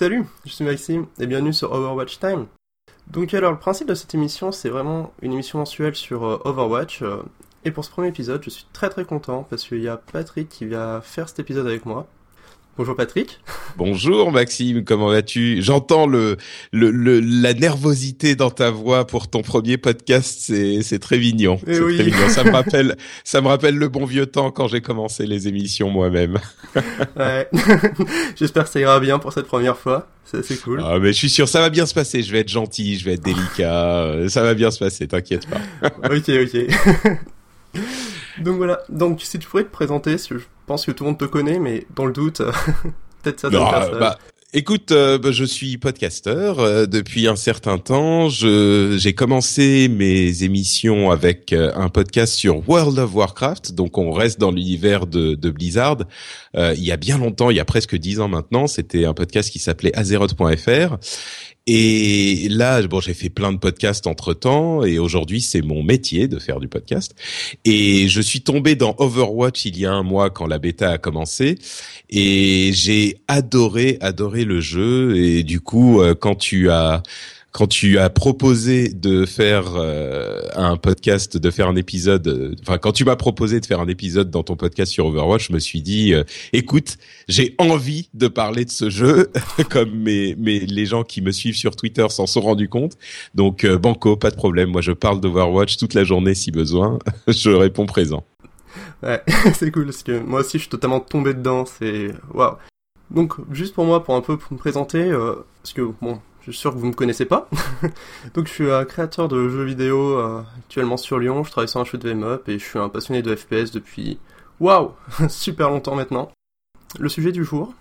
Salut, je suis Maxime et bienvenue sur Overwatch Time. Donc alors le principe de cette émission c'est vraiment une émission mensuelle sur euh, Overwatch euh, et pour ce premier épisode je suis très très content parce qu'il y a Patrick qui va faire cet épisode avec moi. Bonjour Patrick. Bonjour Maxime, comment vas-tu? J'entends le, le, le, la nervosité dans ta voix pour ton premier podcast, c'est c'est très mignon. Eh C'est oui. très mignon. Ça me rappelle ça me rappelle le bon vieux temps quand j'ai commencé les émissions moi-même. Ouais. J'espère que ça ira bien pour cette première fois. C'est cool. Ah mais je suis sûr ça va bien se passer, je vais être gentil, je vais être délicat, euh, ça va bien se passer, t'inquiète pas. ok, ok. Donc voilà. Donc si tu pourrais te présenter, que je pense que tout le monde te connaît, mais dans le doute, peut-être ça Non, t'intéresse. bah, écoute, euh, bah, je suis podcasteur euh, depuis un certain temps. Je j'ai commencé mes émissions avec euh, un podcast sur World of Warcraft, donc on reste dans l'univers de, de Blizzard. Il y a bien longtemps, il y a presque dix ans maintenant, c'était un podcast qui s'appelait Azeroth.fr. Et là, bon, j'ai fait plein de podcasts entre temps, et aujourd'hui, c'est mon métier de faire du podcast. Et je suis tombé dans Overwatch il y a un mois quand la bêta a commencé, et j'ai adoré, adoré le jeu. Et du coup, euh, quand tu as quand tu as proposé de faire euh, un podcast, de faire un épisode, euh, enfin quand tu m'as proposé de faire un épisode dans ton podcast sur Overwatch, je me suis dit, euh, écoute, j'ai envie de parler de ce jeu, comme mes, mes les gens qui me suivent sur Twitter s'en sont rendus compte. Donc euh, banco, pas de problème. Moi, je parle d'Overwatch toute la journée si besoin. je réponds présent. Ouais, c'est cool parce que moi aussi je suis totalement tombé dedans, c'est waouh. Donc juste pour moi, pour un peu me présenter, euh, parce que bon, suis sûr que vous me connaissez pas. Donc je suis un créateur de jeux vidéo euh, actuellement sur Lyon, je travaille sur un shoot 'em up et je suis un passionné de FPS depuis waouh, super longtemps maintenant. Le sujet du jour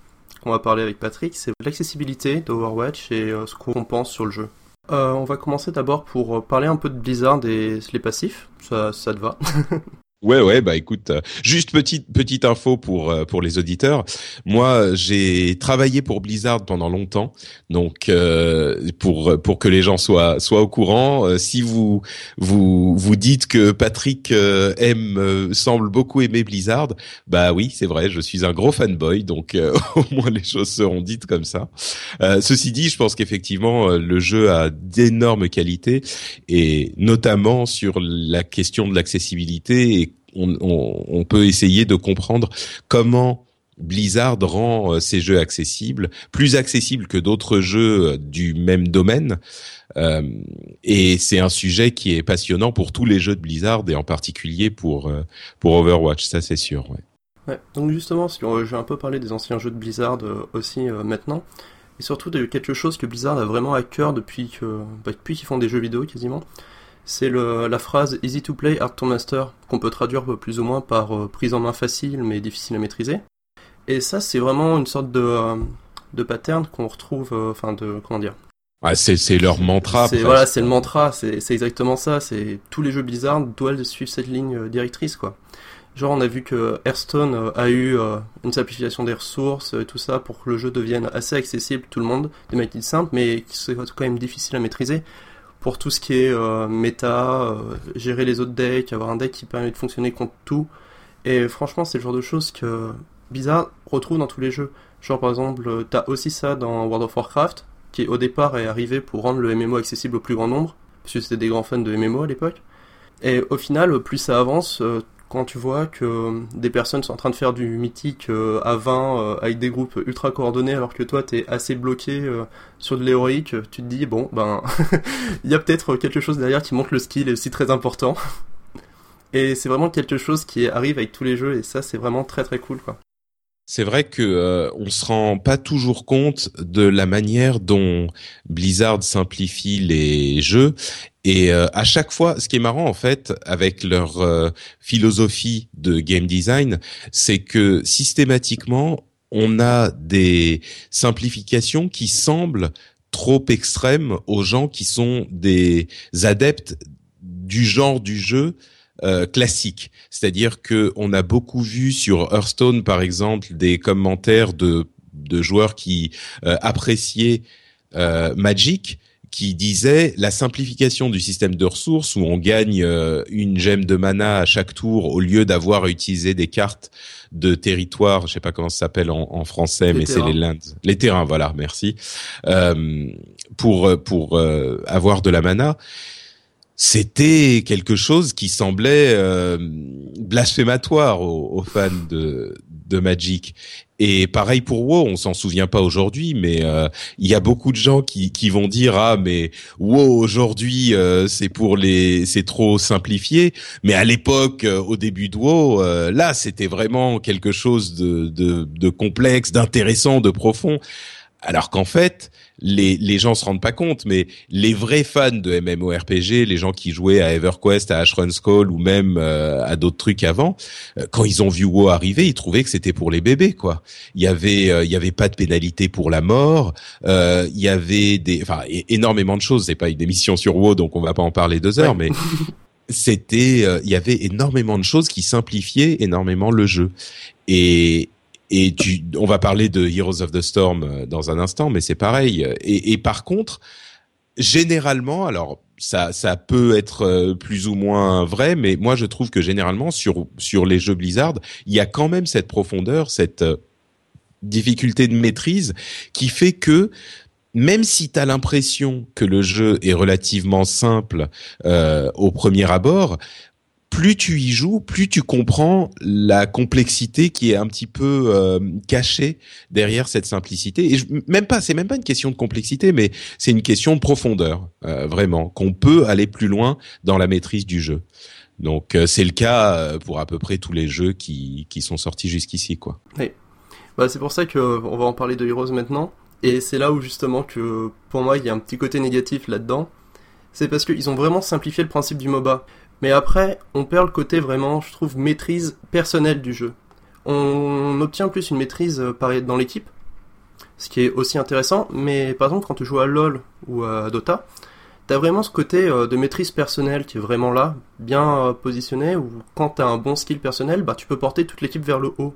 qu'on va parler avec Patrick, c'est l'accessibilité d'Overwatch et euh, ce qu'on pense sur le jeu. Euh, on va commencer d'abord pour parler un peu de Blizzard et les passifs, ça, ça te va? Ouais ouais bah écoute euh, juste petite petite info pour euh, pour les auditeurs. Moi j'ai travaillé pour Blizzard pendant longtemps. Donc euh, pour pour que les gens soient soient au courant euh, si vous vous vous dites que Patrick aime semble beaucoup aimer Blizzard bah oui c'est vrai je suis un gros fanboy. Donc au moins les choses seront dites comme ça. Ceci dit je pense qu'effectivement le jeu a d'énormes qualités et notamment sur la question de l'accessibilité on, peut essayer de comprendre comment Blizzard rend euh, ces jeux accessibles, plus accessibles que d'autres jeux euh, du même domaine. Euh, et c'est un sujet qui est passionnant pour tous les jeux de Blizzard et en particulier pour euh, pour Overwatch, ça c'est sûr. Ouais. Donc justement, si on- je vais un peu parler des anciens jeux de Blizzard euh, aussi euh, maintenant, et surtout de quelque chose que Blizzard a vraiment à cœur depuis bah, qu'ils font des jeux vidéo quasiment. C'est la phrase Easy to play, hard to master, qu'on peut traduire plus ou moins par euh, prise en main facile mais difficile à maîtriser. Et ça, c'est vraiment une sorte de, euh, de pattern qu'on retrouve, euh, enfin de comment dire. Ouais, c'est leur mantra. C'est voilà, c'est le mantra, c'est exactement ça. C'est tous les jeux Blizzard doivent suivre cette ligne directrice, quoi. Genre, on a vu que Hearthstone a eu une simplification des ressources, euh, tout ça, pour que le jeu devienne assez accessible tout le monde, des mécaniques simples, mais qui c'est quand même difficile à maîtriser. Pour tout ce qui est euh, méta, euh, gérer les autres decks, avoir un deck qui permet de fonctionner contre tout. Et franchement, c'est le genre de choses que Blizzard retrouve dans tous les jeux. Genre, par exemple, euh, t'as aussi ça dans World of Warcraft, qui au départ est arrivé pour rendre le MMO accessible au plus grand nombre, parce que c'était des grands fans de MMO à l'époque. Et au final, plus ça avance, euh, quand tu vois que euh, des personnes sont en train de faire du mythique euh, à 20 euh, avec des groupes ultra coordonnés, alors que toi t'es assez bloqué sur de l'héroïque, tu te dis bon ben il y a peut-être quelque chose derrière qui montre le skill est aussi très important. Et c'est vraiment quelque chose qui arrive avec tous les jeux et ça c'est vraiment très très cool quoi. C'est vrai que euh, on se rend pas toujours compte de la manière dont Blizzard simplifie les jeux. Et euh, à chaque fois, ce qui est marrant en fait avec leur euh, philosophie de game design, c'est que systématiquement on a des simplifications qui semblent trop extrêmes aux gens qui sont des adeptes du genre du jeu euh, classique. C'est-à-dire que on a beaucoup vu sur Hearthstone, par exemple, des commentaires de, de joueurs qui euh, appréciaient euh, Magic, qui disait la simplification du système de ressources où on gagne euh, une gemme de mana à chaque tour au lieu d'avoir à utiliser des cartes de territoire, je sais pas comment ça s'appelle en, français, mais c'est les lands, les terrains, voilà, merci, euh, pour pour euh, avoir de la mana. C'était quelque chose qui semblait blasphématoire aux, aux, fans de, de Magic. Et pareil pour WoW, on s'en souvient pas aujourd'hui, mais euh, il y a beaucoup de gens qui, qui vont dire ah mais WoW aujourd'hui euh, c'est pour les c'est trop simplifié, mais à l'époque euh, au début de WoW là c'était vraiment quelque chose de, de, de complexe, d'intéressant, de profond. Alors qu'en fait, les, les gens se rendent pas compte, mais les vrais fans de MMORPG, les gens qui jouaient à EverQuest, à Asheron's Call ou même euh, à d'autres trucs avant, euh, quand ils ont vu WoW arriver, ils trouvaient que c'était pour les bébés, quoi. Il y avait, euh, il y avait pas de pénalité pour la mort, il y avait des, enfin, énormément de choses. C'est pas une émission sur WoW, donc on va pas en parler deux heures, mais c'était, il y avait énormément de choses qui simplifiaient énormément le jeu. Et, et tu, on va parler de Heroes of the Storm euh, dans un instant, mais c'est pareil. Et, par contre, généralement, alors ça, ça peut être euh, plus ou moins vrai, mais moi je trouve que généralement sur sur les jeux Blizzard, il y a quand même cette profondeur, cette euh, difficulté de maîtrise qui fait que même si tu as l'impression que le jeu est relativement simple euh, au premier abord, plus tu y joues, plus tu comprends la complexité qui est un petit peu euh, cachée derrière cette simplicité. Et je, même pas, c'est même pas une question de complexité, mais c'est une question de profondeur, euh, vraiment, qu'on peut aller plus loin dans la maîtrise du jeu. Donc euh, c'est le cas pour à peu près tous les jeux qui, qui sont sortis jusqu'ici, quoi. Oui. Bah, c'est pour ça que on va en parler de Heroes maintenant. Et c'est là où justement que pour moi il y a un petit côté négatif là-dedans. C'est parce qu'ils ont vraiment simplifié le principe du MOBA. Mais après, on perd le côté vraiment, je trouve, maîtrise personnelle du jeu. On obtient plus une maîtrise euh, dans l'équipe, ce qui est aussi intéressant, mais par exemple quand tu joues à LoL ou à Dota, t'as vraiment ce côté euh, de maîtrise personnelle qui est vraiment là, bien euh, positionné, ou quand t'as un bon skill personnel, bah tu peux porter toute l'équipe vers le haut.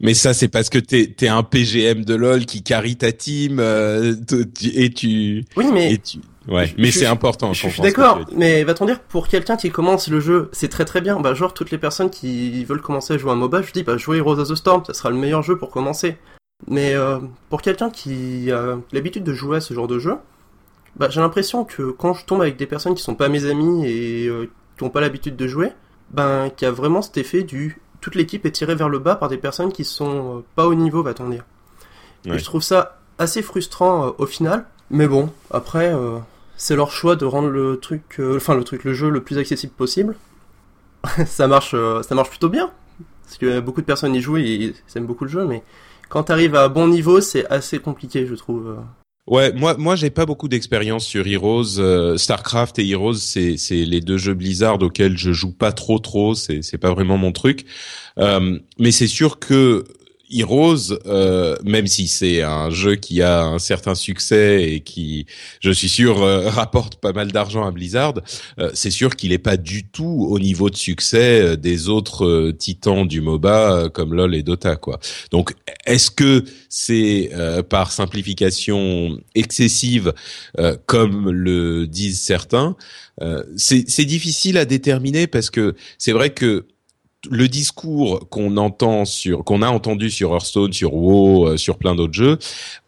Mais ça, c'est parce que t'es es un PGM de LoL qui carry ta team et tu. Oui, mais Ouais, mais c'est important. Je, suis d'accord, mais va-t-on dire pour quelqu'un qui commence le jeu, c'est très très bien. Bah genre toutes les personnes qui veulent commencer à jouer à MOBA, je dis bah jouez Heroes of the Storm, ça sera le meilleur jeu pour commencer. Mais euh, pour quelqu'un qui a l'habitude de jouer à ce genre de jeu, bah j'ai l'impression que quand je tombe avec des personnes qui sont pas mes amis et euh, qui ont pas l'habitude de jouer, ben qu'il y a vraiment cet effet du toute l'équipe est tirée vers le bas par des personnes qui sont euh, pas au niveau, va-t-on dire. Et je trouve ça assez frustrant au final. Mais bon, après, c'est leur choix de rendre le truc, euh, le truc, le jeu le plus accessible possible. ça marche, euh, ça marche plutôt bien, parce que beaucoup de personnes y jouent et ils aiment beaucoup le jeu, mais quand tu arrives à bon niveau, c'est assez compliqué, je trouve. Ouais, moi, moi, j'ai pas beaucoup d'expérience sur Heroes. Euh, Starcraft et Heroes, c'est, c'est les deux jeux Blizzard auxquels je joue pas trop, trop. C'est, c'est pas vraiment mon truc. mais c'est sûr que Heroes, euh, même si c'est un jeu qui a un certain succès et qui, je suis sûr, euh, rapporte pas mal d'argent à Blizzard, euh, c'est sûr qu'il n'est pas du tout au niveau de succès des autres titans du MOBA comme LoL et Dota, quoi. Donc, est-ce que c'est par simplification excessive, comme le disent certains C'est difficile à déterminer parce que c'est vrai que le discours qu'on entend sur, qu'on a entendu sur Hearthstone, sur WoW, euh, sur plein d'autres jeux,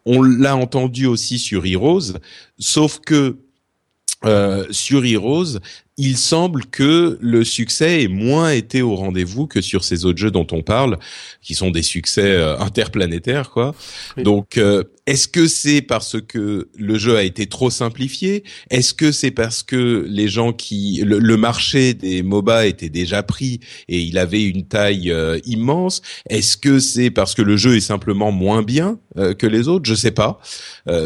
on l'a entendu aussi sur Heroes, sauf que euh, sur Heroes, il semble que le succès ait moins été au rendez-vous que sur ces autres jeux dont on parle, qui sont des succès euh, interplanétaires, quoi. Donc, euh, est-ce que c'est parce que le jeu a été trop simplifié? Est-ce que c'est parce que les gens qui le, marché des MOBA était déjà pris et il avait une taille euh, immense? Est-ce que c'est parce que le jeu est simplement moins bien que les autres? Je sais pas,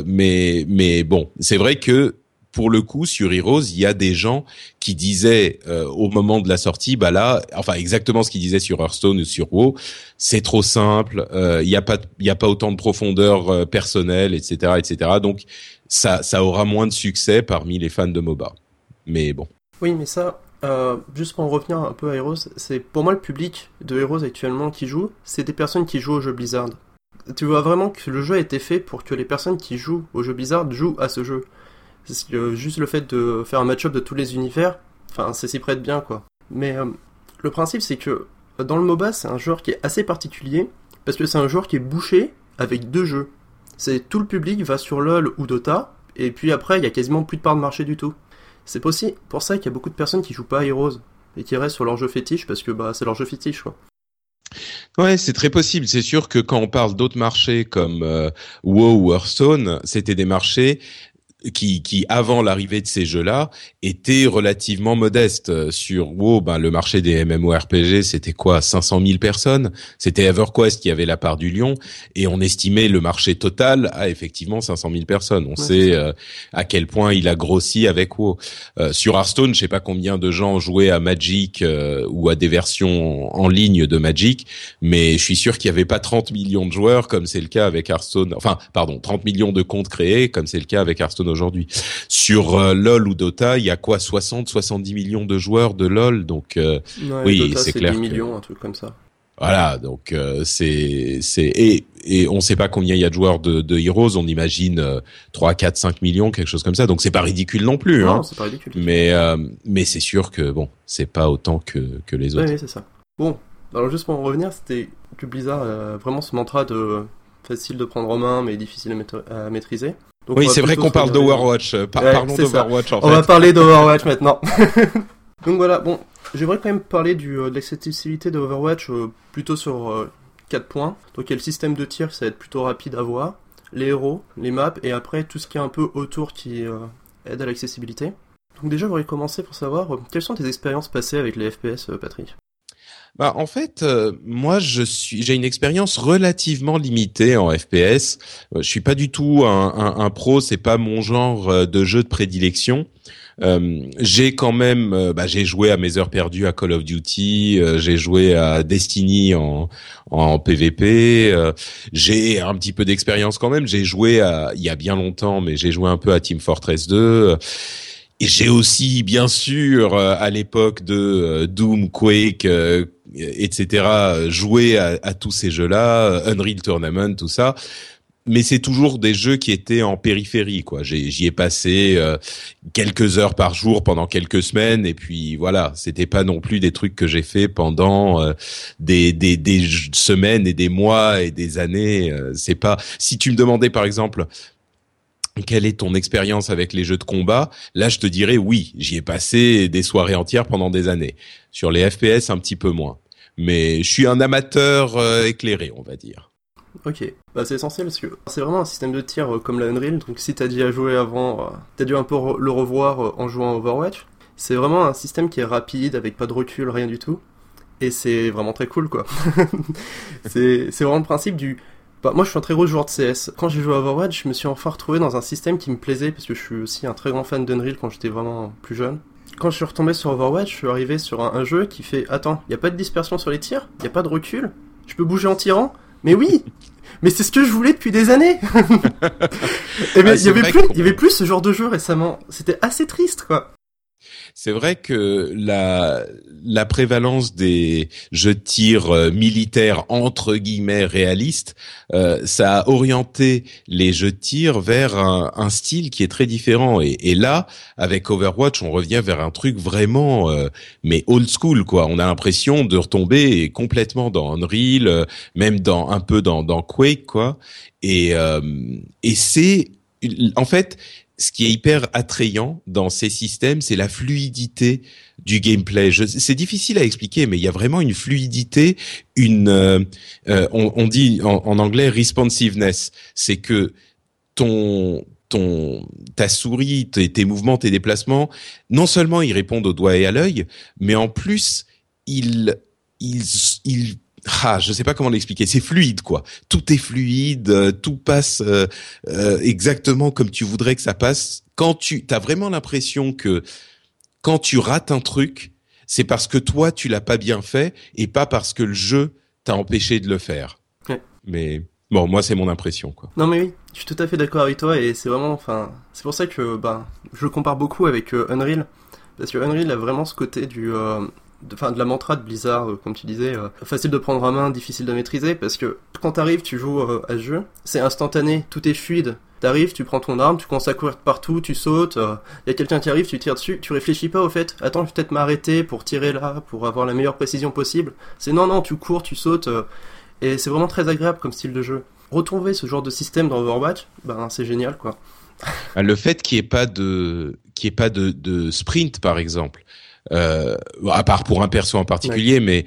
mais mais bon, c'est vrai que pour le coup, sur Heroes, il y a des gens qui disaient euh, au moment de la sortie, bah là, enfin exactement ce qu'ils disaient sur Hearthstone ou sur WoW, c'est trop simple, euh, il n'y a pas, il y a pas autant de profondeur euh, personnelle, etc., etc. Donc ça, ça aura moins de succès parmi les fans de MOBA. Mais bon. Oui, mais ça, juste pour en revenir un peu à Heroes, c'est pour moi le public de Heroes actuellement qui joue, c'est des personnes qui jouent au jeu Blizzard. Tu vois vraiment que le jeu a été fait pour que les personnes qui jouent au jeu Blizzard jouent à ce jeu. Juste le fait de faire un match-up de tous les univers, enfin, ça s'y prête bien, quoi. Mais euh, le principe, c'est que dans le MOBA, c'est un joueur qui est assez particulier, parce que c'est un joueur qui est bouché avec deux jeux. C'est tout le public va sur LoL ou Dota, et puis après, il y a quasiment plus de part de marché du tout. C'est possible pour ça qu'il y a beaucoup de personnes qui jouent pas à Heroes et qui restent sur leur jeu fétiche parce que bah c'est leur jeu fétiche quoi. Ouais, c'est très possible. C'est sûr que quand on parle d'autres marchés comme euh, WoW ou Hearthstone, c'était des marchés qui, qui avant l'arrivée de ces jeux-là, était relativement modeste. Euh, sur WoW, ben, le marché des MMORPG, c'était quoi 500 000 personnes? C'était EverQuest qui avait la part du lion, et on estimait le marché total à effectivement 500 000 personnes. On sait euh, à quel point il a grossi avec WoW. Euh, sur Hearthstone, je sais pas combien de gens jouaient à Magic ou à des versions en ligne de Magic, mais je suis sûr qu'il y avait pas 30 millions de joueurs comme c'est le cas avec Hearthstone. Enfin, pardon, 30 millions de comptes créés comme c'est le cas avec Hearthstone aujourd'hui. Sur euh, LoL ou Dota, il y a quoi 60, 70 millions de joueurs de LoL, donc euh, oui, c'est clair. 10 millions, un truc comme ça. Voilà, donc euh, c'est c'est et et on sait pas combien il y a de joueurs de, de Heroes, on imagine 3 4 5 millions quelque chose comme ça. Donc c'est pas ridicule non plus non, hein. c'est pas ridicule. Mais mais c'est sûr que bon, c'est pas autant que que les autres. Oui, c'est ça. Bon, alors juste pour en revenir, c'était que Blizzard vraiment ce mantra de facile de prendre en main mais difficile à maîtriser oui, c'est vrai qu'on parle d'Overwatch. Euh, parlons d'Overwatch en fait. On va parler d'Overwatch maintenant. Donc voilà, bon, j'aimerais quand même parler du, euh, de l'accessibilité d'Overwatch euh, plutôt sur 4 points. Donc il y a le système de tir, ça va être plutôt rapide à voir, les héros, les maps, et après tout ce qui est un peu autour qui aide à l'accessibilité. Donc déjà, j'aurais commencé pour savoir quelles sont tes expériences passées avec les FPS, Patrick? Bah, en fait, euh, moi, je suis, j'ai une expérience relativement limitée en FPS. Euh, je suis pas du tout un, un, un pro, c'est pas mon genre euh, de jeu de prédilection. Euh, j'ai quand même, bah, j'ai joué à mes heures perdues à Call of Duty, j'ai joué à Destiny en, en PVP, j'ai un petit peu d'expérience quand même. J'ai joué à, il y a bien longtemps, mais j'ai joué un peu à Team Fortress 2. Et j'ai aussi, bien sûr, à l'époque de Doom, Quake, etc. Jouer à, à tous ces jeux-là, Unreal Tournament, tout ça mais c'est toujours des jeux qui étaient en périphérie quoi. J'y ai, passé euh, quelques heures par jour pendant quelques semaines et puis voilà, c'était pas non plus des trucs que j'ai fait pendant euh, des, des, des semaines et des mois et des années. Euh, c'est pas si tu me demandais par exemple quelle est ton expérience avec les jeux de combat Là, je te dirais oui, j'y ai passé des soirées entières pendant des années. Sur les FPS, un petit peu moins mais je suis un amateur euh, éclairé, on va dire. Ok, bah, c'est essentiel parce que c'est vraiment un système de tir euh, comme la Unreal, donc si t'as déjà joué avant, euh, t'as dû un peu le revoir en jouant à Overwatch. C'est vraiment un système qui est rapide, avec pas de recul, rien du tout. Et c'est vraiment très cool quoi. c'est vraiment le principe du... Bah, moi je suis un très gros joueur de CS. Quand j'ai joué à Overwatch, je me suis enfin retrouvé dans un système qui me plaisait parce que je suis aussi un très grand fan d'Unreal quand j'étais vraiment plus jeune quand je suis retombé sur Overwatch, je suis arrivé sur un, jeu qui fait Attends, il n'y a pas de dispersion sur les tirs? Il n'y a pas de recul? Je peux bouger en tirant? Mais oui! Mais c'est ce que je voulais depuis des années! Et mais ah, il y avait plus, il y avait plus ce genre de jeu récemment. C'était assez triste, quoi. C'est vrai que la, la prévalence des jeux de tir euh, militaires entre guillemets réalistes, euh, ça a orienté les jeux de tir vers un, un style qui est très différent. Et, et, là, avec Overwatch, on revient vers un truc vraiment, euh, mais old school quoi. On a l'impression de retomber complètement dans Unreal, euh, même dans un peu dans, dans Quake quoi. Et, et c'est en fait, ce qui est hyper attrayant dans ces systèmes, c'est la fluidité du gameplay. C'est difficile à expliquer, mais il y a vraiment une fluidité, une, euh, euh, on, dit en, anglais responsiveness. C'est que ton ton ta souris, tes, tes, mouvements, tes déplacements, non seulement ils répondent au doigt et à l'œil, mais en plus ils ils ils ah, je sais pas comment l'expliquer. C'est fluide, quoi. Tout est fluide, euh, tout passe euh, euh, exactement comme tu voudrais que ça passe. Quand tu, as vraiment l'impression que quand tu rates un truc, c'est parce que toi tu l'as pas bien fait et pas parce que le jeu t'a empêché de le faire. Mais bon, moi c'est mon impression, quoi. Non mais oui, je suis tout à fait d'accord avec toi et c'est vraiment, enfin, c'est pour ça que bah, je compare beaucoup avec Unreal parce que Unreal a vraiment ce côté du enfin de, la mantra de Blizzard, euh, comme tu disais, euh, facile de prendre en main, difficile de maîtriser, parce que quand t'arrives, tu joues à ce jeu, c'est instantané, tout est fluide. T'arrives, tu prends ton arme, tu commences à courir partout, tu sautes, il y a quelqu'un qui arrive, tu tires dessus, tu réfléchis pas au fait, attends, je vais peut-être m'arrêter pour tirer là, pour avoir la meilleure précision possible. C'est non, non, tu cours, tu sautes, et c'est vraiment très agréable comme style de jeu. Retrouver ce genre de système dans Overwatch, ben c'est génial quoi. Ah, le fait qu'il n'y ait pas de, ait pas de, de sprint par exemple, euh, à part pour un perso en particulier, mais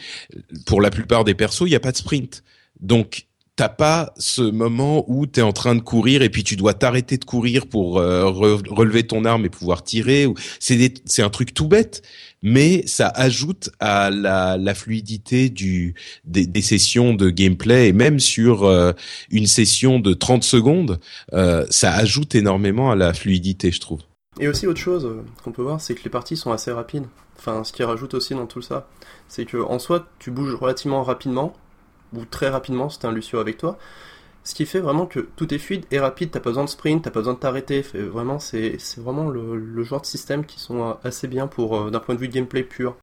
pour la plupart des persos, il n'y a pas de sprint. Donc t'as pas ce moment où tu es en train de courir et puis tu dois t'arrêter de courir pour euh, relever ton arme et pouvoir tirer. C'est c'est un truc tout bête, mais ça ajoute à la, la fluidité du des, des, sessions de gameplay et même sur euh, une session de 30 secondes, euh, ça ajoute énormément à la fluidité, je trouve. Et aussi autre chose qu'on peut voir, c'est que les parties sont assez rapides. Enfin, ce qui rajoute aussi dans tout ça, c'est que en soi, tu bouges relativement rapidement ou très rapidement si t'as un Lucio avec toi. Ce qui fait vraiment que tout est fluide et rapide, t'as pas besoin de sprint, t'as pas besoin de t'arrêter. Vraiment, c'est vraiment le, le, genre de système qui sont assez bien pour euh, d'un point de vue gameplay pur.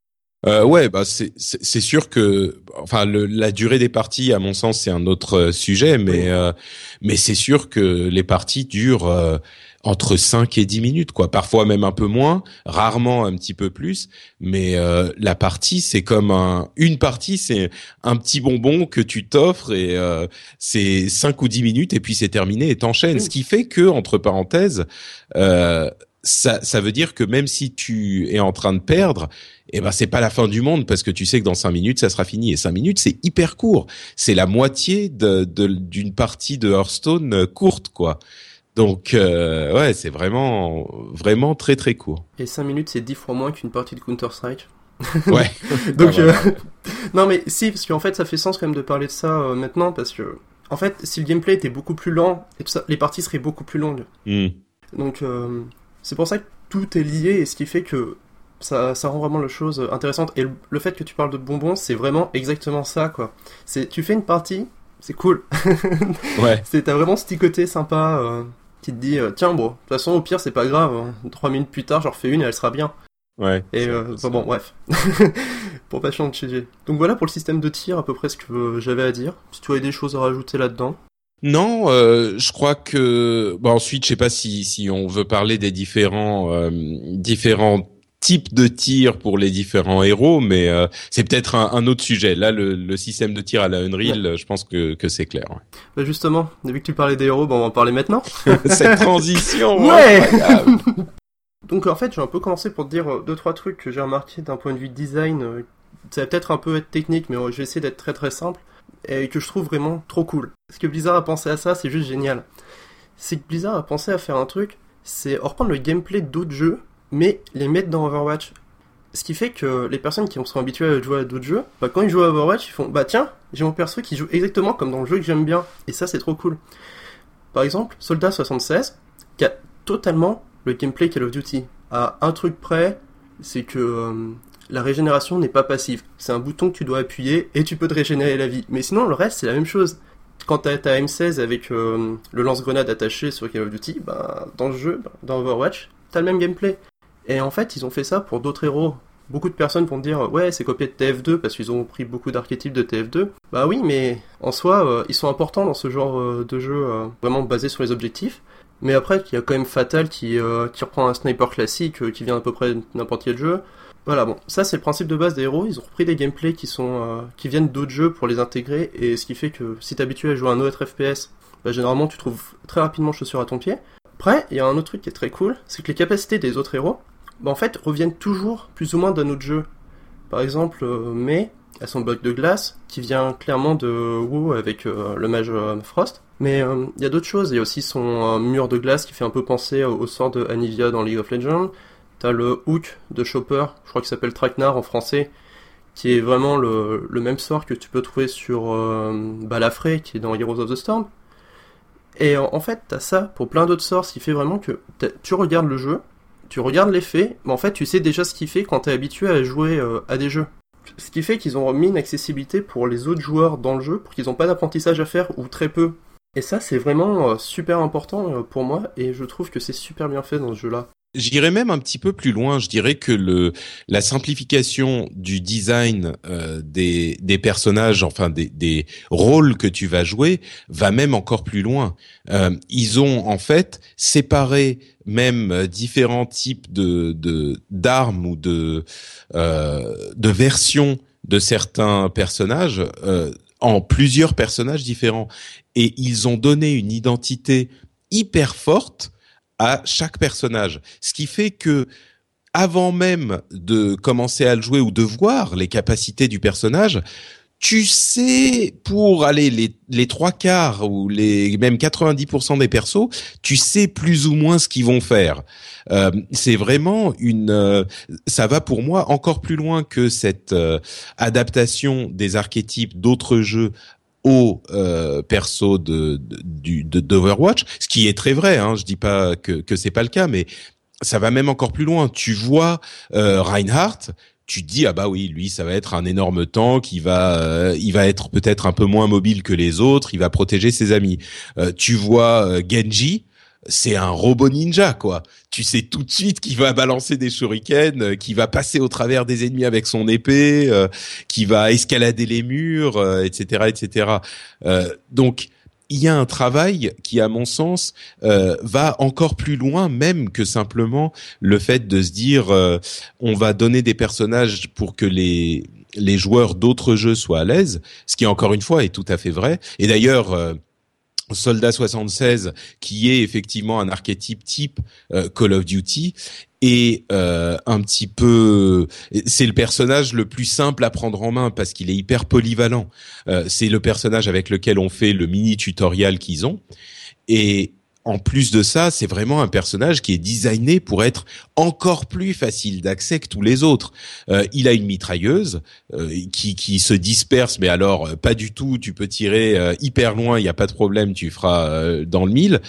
Euh, ouais, bah c'est sûr que enfin le, la durée des parties, à mon sens, c'est un autre euh, sujet, mais euh, mais c'est sûr que les parties durent euh, entre 5 et 10 minutes, quoi. Parfois même un peu moins, rarement un petit peu plus. Mais euh, la partie, c'est comme un, une partie, c'est un petit bonbon que tu t'offres et euh, c'est 5 ou 10 minutes et puis c'est terminé et t'enchaînes. Ce qui fait que, entre parenthèses, euh, ça, ça veut dire que même si tu es en train de perdre, eh ben c'est pas la fin du monde parce que tu sais que dans cinq minutes ça sera fini et cinq minutes c'est hyper court. C'est la moitié de d'une partie de Hearthstone courte quoi. Donc euh, ouais, c'est vraiment vraiment très très court. Et 5 minutes, c'est 10 fois moins qu'une partie de Counter Strike. Ouais. Donc euh, non mais si parce qu'en fait ça fait sens quand même de parler de ça euh, maintenant parce que en fait si le gameplay était beaucoup plus lent et tout ça, les parties seraient beaucoup plus longues. Hmm. Donc c'est pour ça que tout est lié et ce qui fait que ça, ça rend vraiment la chose intéressante et le, fait que tu parles de bonbons c'est vraiment exactement ça quoi. Tu fais une partie c'est cool. ouais. T'as vraiment ce petit côté sympa qui te dit euh, tiens bon de toute façon au pire c'est pas grave hein. trois minutes plus tard j'en refais une et elle sera bien. Ouais et euh, bon, bref. Pour pas changer donc voilà pour le système de tir à peu près ce que j'avais à dire. Si tu avais des choses à rajouter là dedans non, euh, je crois que bon ensuite je sais pas si si on veut parler des différents euh, différents type de tir pour les différents héros, mais euh, c'est peut-être un, autre sujet. Là, le, système de tir à la Unreal, je pense que, que c'est clair. Bah justement, vu que tu parlais des héros, bon, on va en parler maintenant. Cette transition Ouais Donc en fait, j'ai un peu commencé pour te dire euh, deux trois trucs que j'ai remarqué d'un point de vue design. Euh, ça va peut-être un peu être technique, mais je vais essayer d'être très très simple et que je trouve vraiment trop cool. Ce que Blizzard a pensé à ça, c'est juste génial. C'est que Blizzard a pensé à faire un truc, c'est reprendre le gameplay d'autres jeux mais les mettre dans Overwatch. Ce qui fait que les personnes qui sont habituées à jouer à d'autres jeux, bah, quand ils jouent à Overwatch, ils font Bah tiens, j'ai mon perso qui joue exactement comme dans le jeu que j'aime bien. Et ça, c'est trop cool. Par exemple, Soldat 76, qui a totalement le gameplay Call of Duty. À un truc près, c'est que euh, la régénération n'est pas passive. C'est un bouton que tu dois appuyer et tu peux te régénérer la vie. Mais sinon, le reste, c'est la même chose. Quand t'as ta M16 avec euh, le lance-grenade attaché sur Call of Duty, bah, dans le jeu, bah, dans Overwatch, t'as le même gameplay. Et en fait, ils ont fait ça pour d'autres héros. Beaucoup de personnes vont dire ouais c'est copié de TF2 parce qu'ils ont pris beaucoup d'archétypes de TF2. Bah oui mais en soi euh, ils sont importants dans ce genre euh, de jeu euh, vraiment basé sur les objectifs. Mais après il y a quand même Fatal qui, qui reprend un sniper classique qui vient à peu près n'importe quel jeu. Voilà bon ça c'est le principe de base des héros. Ils ont repris des gameplays qui sont qui viennent d'autres jeux pour les intégrer et ce qui fait que si t'es habitué à jouer à un autre FPS, bah, généralement tu trouves très rapidement chaussure à ton pied. Après il y a un autre truc qui est très cool, c'est que les capacités des autres héros bah, en fait, reviennent toujours plus ou moins d'un autre jeu. Par exemple, euh, May a son bloc de glace, qui vient clairement de Wu avec euh, le mage euh, Frost. Mais il y a d'autres choses, il y a aussi son mur de glace qui fait un peu penser au sort de Anivia dans League of Legends. T'as le hook de Chopper, je crois qu'il s'appelle Traquenard en français, qui est vraiment le, même sort que tu peux trouver sur Balafré, qui est dans Heroes of the Storm. Et en, fait, t'as ça pour plein d'autres sorts, qui fait vraiment que tu regardes le jeu, tu regardes l'effet, mais en fait tu sais déjà ce qu'il fait quand t'es habitué à jouer euh, à des jeux. Ce qui fait qu'ils ont mis une accessibilité pour les autres joueurs dans le jeu, pour qu'ils n'ont pas d'apprentissage à faire, ou très peu. Et ça c'est vraiment euh, super important euh, pour moi, et je trouve que c'est super bien fait dans ce jeu-là. J'irais même un petit peu plus loin. Je dirais que le la simplification du design euh, des des personnages, enfin des des rôles que tu vas jouer, va même encore plus loin. Euh, ils ont en fait séparé même euh, différents types de de d'armes ou de euh, de versions de certains personnages euh, en plusieurs personnages différents et ils ont donné une identité hyper forte à chaque personnage. Ce qui fait que avant même de commencer à le jouer ou de voir les capacités du personnage, tu sais pour aller les, les trois quarts ou les même 90% des persos, tu sais plus ou moins ce qu'ils vont faire. Euh, c'est vraiment une, euh, ça va pour moi encore plus loin que cette euh, adaptation des archétypes d'autres jeux au euh, perso de de d'Overwatch, ce qui est très vrai. Hein, je dis pas que que c'est pas le cas, mais ça va même encore plus loin. Tu vois euh, Reinhardt, tu te dis ah bah oui, lui ça va être un énorme tank, il va euh, il va être peut-être un peu moins mobile que les autres, il va protéger ses amis. Euh, tu vois euh, Genji, c'est un robot ninja quoi. Tu sais tout de suite qu'il va balancer des shurikens, euh, qu'il va passer au travers des ennemis avec son épée, euh, qu'il va escalader les murs, etc., euh, etc. donc il y a un travail qui, à mon sens, euh, va encore plus loin même que simplement le fait de se dire on va donner des personnages pour que les les joueurs d'autres jeux soient à l'aise, ce qui encore une fois est tout à fait vrai. Et d'ailleurs Soldat 76, qui est effectivement un archétype type euh, Call of Duty, et euh, un petit peu, c'est le personnage le plus simple à prendre en main parce qu'il est hyper polyvalent. Euh, c'est le personnage avec lequel on fait le mini tutoriel qu'ils ont, et en plus de ça, c'est vraiment un personnage qui est designé pour être encore plus facile d'accès que tous les autres. Euh, il a une mitrailleuse euh, qui, qui se disperse, mais alors euh, pas du tout. Tu peux tirer euh, hyper loin, il n'y a pas de problème, tu feras euh, dans le mille.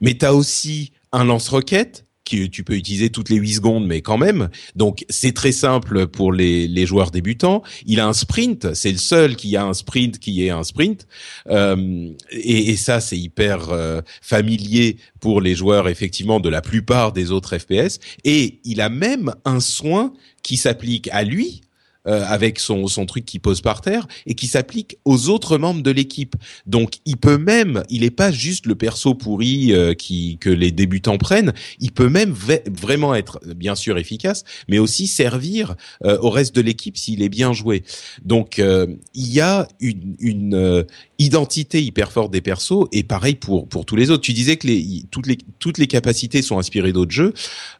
Mais tu as aussi un lance-roquette que tu peux utiliser toutes les 8 secondes, mais quand même. Donc c'est très simple pour les, les, joueurs débutants. Il a un sprint, c'est le seul qui a un sprint qui est un sprint, euh, et, et, ça c'est hyper euh, familier pour les joueurs effectivement de la plupart des autres FPS. Et il a même un soin qui s'applique à lui euh, avec son, son truc qui pose par terre et qui s'applique aux autres membres de l'équipe. Donc il peut même, il n'est pas juste le perso pourri euh, qui que les débutants prennent, il peut même vraiment être bien sûr efficace, mais aussi servir euh, au reste de l'équipe s'il est bien joué. Donc euh, il y a une, une euh, identité hyper forte des persos et pareil pour pour tous les autres. Tu disais que les toutes les toutes les capacités sont inspirées d'autres jeux.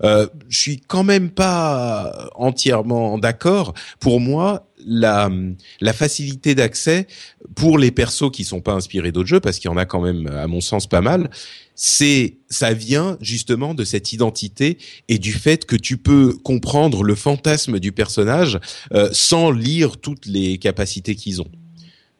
je suis quand même pas entièrement d'accord pour pour moi la, facilité d'accès pour les persos qui sont pas inspirés d'autres jeux, parce qu'il y en a quand même, à mon sens, pas mal. C'est, ça vient justement de cette identité et du fait que tu peux comprendre le fantasme du personnage euh, sans lire toutes les capacités qu'ils ont.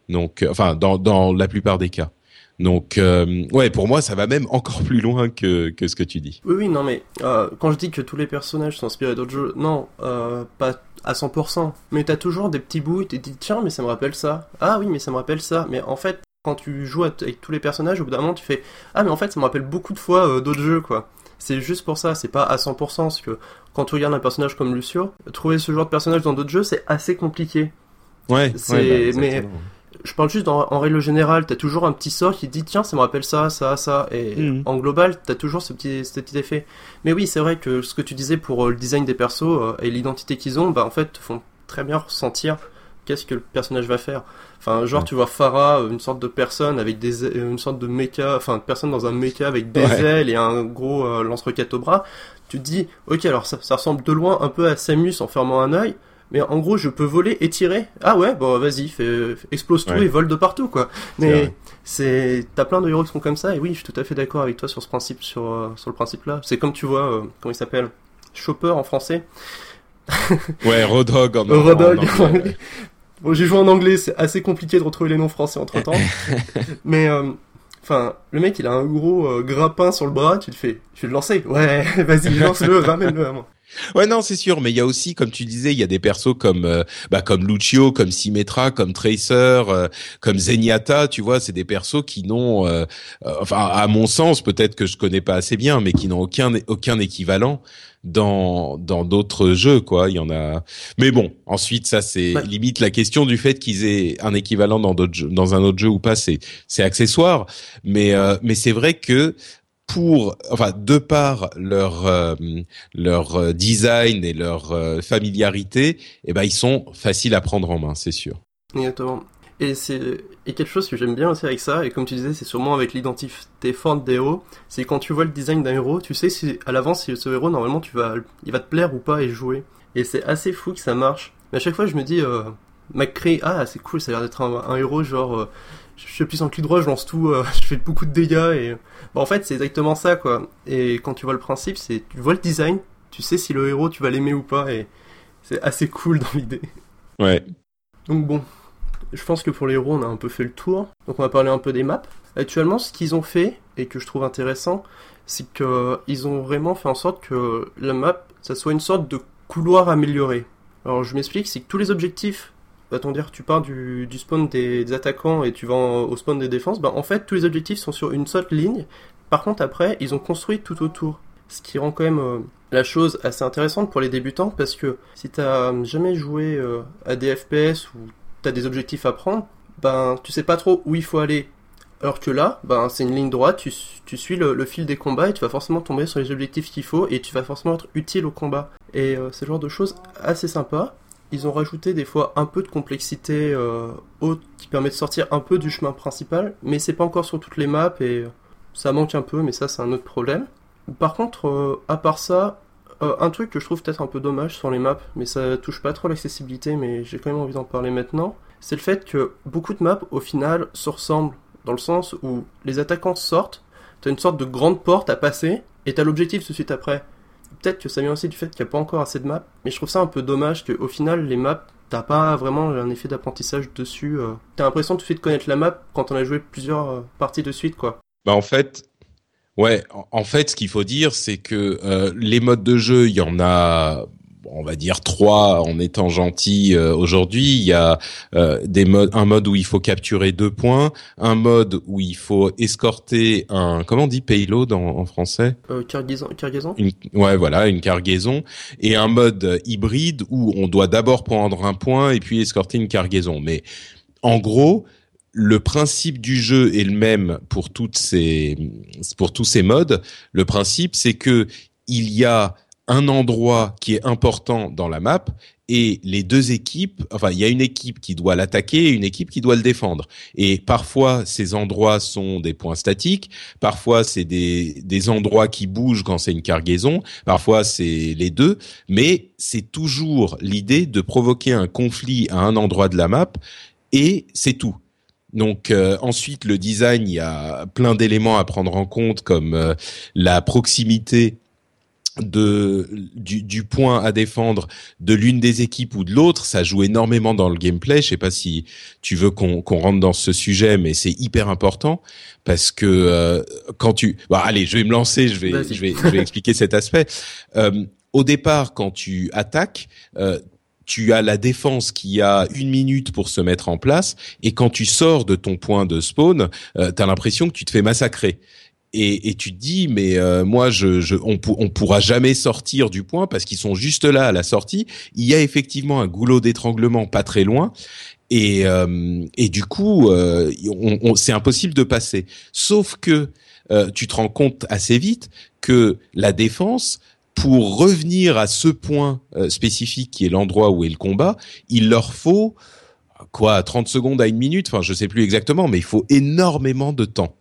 Donc, euh, enfin, dans la plupart des cas. Donc, euh, ouais, pour moi, ça va même encore plus loin que, que ce que tu dis. Oui, oui, non, mais euh, quand je dis que tous les personnages sont inspirés d'autres jeux, non, euh, pas à 100%. Mais t'as toujours des petits bouts, tu te dis, tiens, mais ça me rappelle ça. Ah oui, mais ça me rappelle ça. Mais en fait, quand tu joues avec tous les personnages, au bout d'un moment, tu fais, ah, mais en fait, ça me rappelle beaucoup de fois d'autres jeux, quoi. C'est juste pour ça, c'est pas à 100%, parce que quand tu regardes un personnage comme Lucio, trouver ce genre de personnage dans d'autres jeux, c'est assez compliqué. Ouais, c'est, ouais, bah, mais je parle juste en, en règle générale, t'as toujours un petit sort qui te dit tiens ça me rappelle ça, ça, ça, et Mhm. en global t'as toujours ce petit, ce petit effet. Mais oui c'est vrai que ce que tu disais pour euh, le design des persos euh, et l'identité qu'ils ont, bah en fait te font très bien ressentir qu'est-ce que le personnage va faire. Enfin genre Ouais. tu vois Farah, euh, une sorte de personne avec des, une sorte de mecha, enfin une personne dans un mecha avec des Ouais. ailes et un gros euh, lance-roquette au bras. Tu te dis ok alors ça, ça ressemble de loin un peu à Samus en fermant un œil. Mais en gros, je peux voler et tirer. Ah ouais, bon, vas-y, fais, explose tout Ouais. et vole de partout, quoi. Mais c'est, t'as plein de héros qui sont comme ça, et oui, je suis tout à fait d'accord avec toi sur ce principe, sur, euh, sur le principe là. C'est comme tu vois, euh, comment il s'appelle? Chopper en français. Ouais, Rodog en, Euh, Rodog. en anglais. Bon, j'ai joué en anglais, c'est assez compliqué de retrouver les noms français entre temps. Mais, euh, enfin, le mec, il a un gros euh, grappin sur le bras, tu te fais, vais le lancer. Ouais, vas-y, lance-le, ramène-le à moi. Ouais non c'est sûr mais il y a aussi comme tu disais il y a des persos comme euh, bah comme Lucio comme Symmetra comme Tracer euh, comme Zenyatta tu vois c'est des persos qui n'ont euh, enfin à mon sens peut-être que je connais pas assez bien mais qui n'ont aucun aucun équivalent dans dans d'autres jeux quoi. Il y en a mais bon ensuite ça c'est limite la question du fait qu'ils aient un équivalent dans d'autres dans un autre jeu ou pas c'est c'est accessoire. Mais mais c'est vrai que pour, enfin, de par leur euh, leur euh, design et leur euh, familiarité, eh ben ils sont faciles à prendre en main, c'est sûr. Exactement. Et c'est quelque chose que j'aime bien aussi avec ça, et comme tu disais, c'est sûrement avec l'identité forte des héros, c'est quand tu vois le design d'un héros, tu sais si à l'avance si ce héros normalement tu vas il va te plaire ou pas et jouer. Et c'est assez fou que ça marche. Mais à chaque fois je me dis euh, McCree, ah c'est cool, ça a l'air d'être un, héros genre je plus en clic droit, je lance tout, euh, je fais beaucoup de dégâts et bah, en fait c'est exactement ça quoi. Et quand tu vois le principe, c'est tu vois le design, tu sais si le héros tu vas l'aimer ou pas et c'est assez cool dans l'idée. Ouais. Donc bon, je pense que pour les héros on a un peu fait le tour. Donc on va parler un peu des maps. Actuellement, ce qu'ils ont fait et que je trouve intéressant, c'est qu'ils ont vraiment fait en sorte que la map, ça soit une sorte de couloir amélioré. Alors je m'explique, c'est que tous les objectifs va-t-on dire, tu pars du, spawn des, attaquants et tu vas au spawn des défenses, bah en fait tous les objectifs sont sur une seule ligne. Par contre après, ils ont construit tout autour. Ce qui rend quand même euh, la chose assez intéressante pour les débutants parce que si t'as jamais joué euh, à des FPS ou t'as des objectifs à prendre, ben tu sais pas trop où il faut aller. Alors que là, ben c'est une ligne droite, tu, suis le, fil des combats et tu vas forcément tomber sur les objectifs qu'il faut et tu vas forcément être utile au combat. Et euh, c'est le genre de choses assez sympa ils ont rajouté des fois un peu de complexité euh, haute qui permet de sortir un peu du chemin principal, mais c'est pas encore sur toutes les maps et ça manque un peu, mais ça c'est un autre problème. Par contre, euh, à part ça, euh, un truc que je trouve peut-être un peu dommage sur les maps, mais ça touche pas trop l'accessibilité, mais j'ai quand même envie d'en parler maintenant, c'est le fait que beaucoup de maps au final se ressemblent, dans le sens où les attaquants sortent, t'as une sorte de grande porte à passer, et t'as l'objectif tout de suite après peut-être que ça vient aussi du fait qu'il n'y a pas encore assez de maps, mais je trouve ça un peu dommage qu'au final, les maps, t'as pas vraiment un effet d'apprentissage dessus. Euh. T'as l'impression tout de suite de connaître la map quand on a joué plusieurs euh, parties de suite, quoi. Bah en fait, ouais, en fait, ce qu'il faut dire, c'est que euh, les modes de jeu, il y en a on va dire trois en étant gentil euh, aujourd'hui. Il y a euh, des modes, un mode où il faut capturer deux points, un mode où il faut escorter un, comment on dit payload en, en français? Euh, Cargaison. cargaison? Ouais, voilà, une cargaison, et un mode hybride où on doit d'abord prendre un point et puis escorter une cargaison. Mais en gros, le principe du jeu est le même pour toutes ces, pour tous ces modes. Le principe, c'est que il y a un endroit qui est important dans la map et les deux équipes, enfin il y a une équipe qui doit l'attaquer et une équipe qui doit le défendre. Et parfois ces endroits sont des points statiques, parfois c'est des, des endroits qui bougent quand c'est une cargaison, parfois c'est les deux, mais c'est toujours l'idée de provoquer un conflit à un endroit de la map et c'est tout. Donc euh, ensuite le design, il y a plein d'éléments à prendre en compte comme euh, la proximité de du, du, point à défendre de l'une des équipes ou de l'autre, ça joue énormément dans le gameplay. Je sais pas si tu veux qu'on qu'on rentre dans ce sujet, mais c'est hyper important parce que euh, quand tu, bah, allez, je vais me lancer, je vais je vais je vais expliquer cet aspect. Euh, au départ, quand tu attaques, euh, tu as la défense qui a une minute pour se mettre en place, et quand tu sors de ton point de spawn, euh, tu as l'impression que tu te fais massacrer et, et, tu te dis mais euh, moi je, je on, on pourra jamais sortir du point parce qu'ils sont juste là à la sortie. Il y a effectivement un goulot d'étranglement pas très loin et euh, et du coup euh, on, c'est impossible de passer. Sauf que tu te rends compte assez vite que la défense pour revenir à ce point spécifique qui est l'endroit où est le combat, il leur faut quoi 30 secondes à une minute, enfin je sais plus exactement, mais il faut énormément de temps.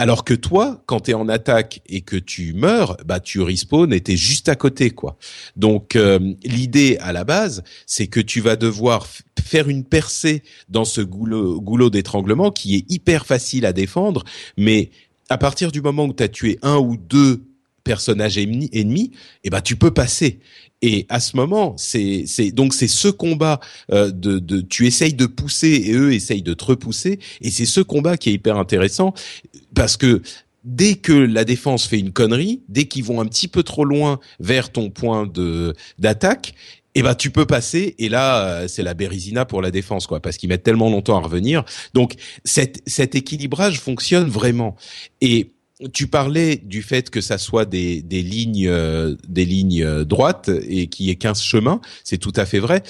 Alors que toi, quand tu es en attaque et que tu meurs, bah tu respawns et t'es juste à côté, quoi. Donc euh, l'idée à la base, c'est que tu vas devoir faire une percée dans ce goulot, goulot d'étranglement qui est hyper facile à défendre, mais à partir du moment où tu as tué un ou deux personnages ennemis, ennemis eh ben tu peux passer. Et à ce moment, c'est c'est donc c'est ce combat euh, de, de tu essayes de pousser et eux essayent de te repousser et c'est ce combat qui est hyper intéressant parce que dès que la défense fait une connerie, dès qu'ils vont un petit peu trop loin vers ton point de d'attaque, eh ben tu peux passer et là euh, c'est la bérésina pour la défense quoi parce qu'ils mettent tellement longtemps à revenir. Donc cet cet équilibrage fonctionne vraiment et tu parlais du fait que ça soit des, des lignes euh, des lignes euh, droites et qu'il y ait 15 chemins, c'est tout à fait vrai.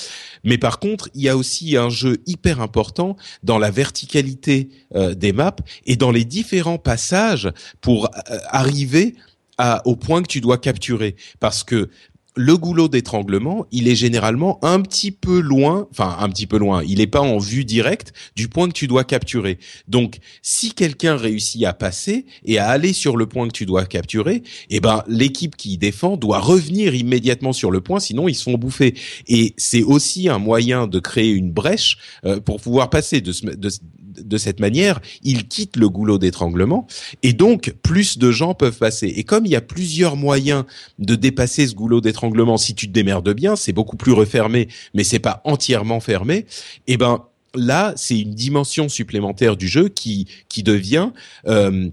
Mais par contre, il y a aussi un jeu hyper important dans la verticalité des maps et dans les différents passages pour arriver à, au point que tu dois capturer. Parce que le goulot d'étranglement, il est généralement un petit peu loin, enfin un petit peu loin, il n'est pas en vue directe du point que tu dois capturer. Donc, si quelqu'un réussit à passer et à aller sur le point que tu dois capturer, eh ben l'équipe qui défend doit revenir immédiatement sur le point, sinon ils sont bouffés. Et c'est aussi un moyen de créer une brèche euh, pour pouvoir passer de, de, de cette manière, il quitte le goulot d'étranglement et donc plus de gens peuvent passer. Et comme il y a plusieurs moyens de dépasser ce goulot d'étranglement, si tu te démerdes bien, c'est beaucoup plus refermé, mais c'est pas entièrement fermé. Et eh ben là, c'est une dimension supplémentaire du jeu qui qui devient euh,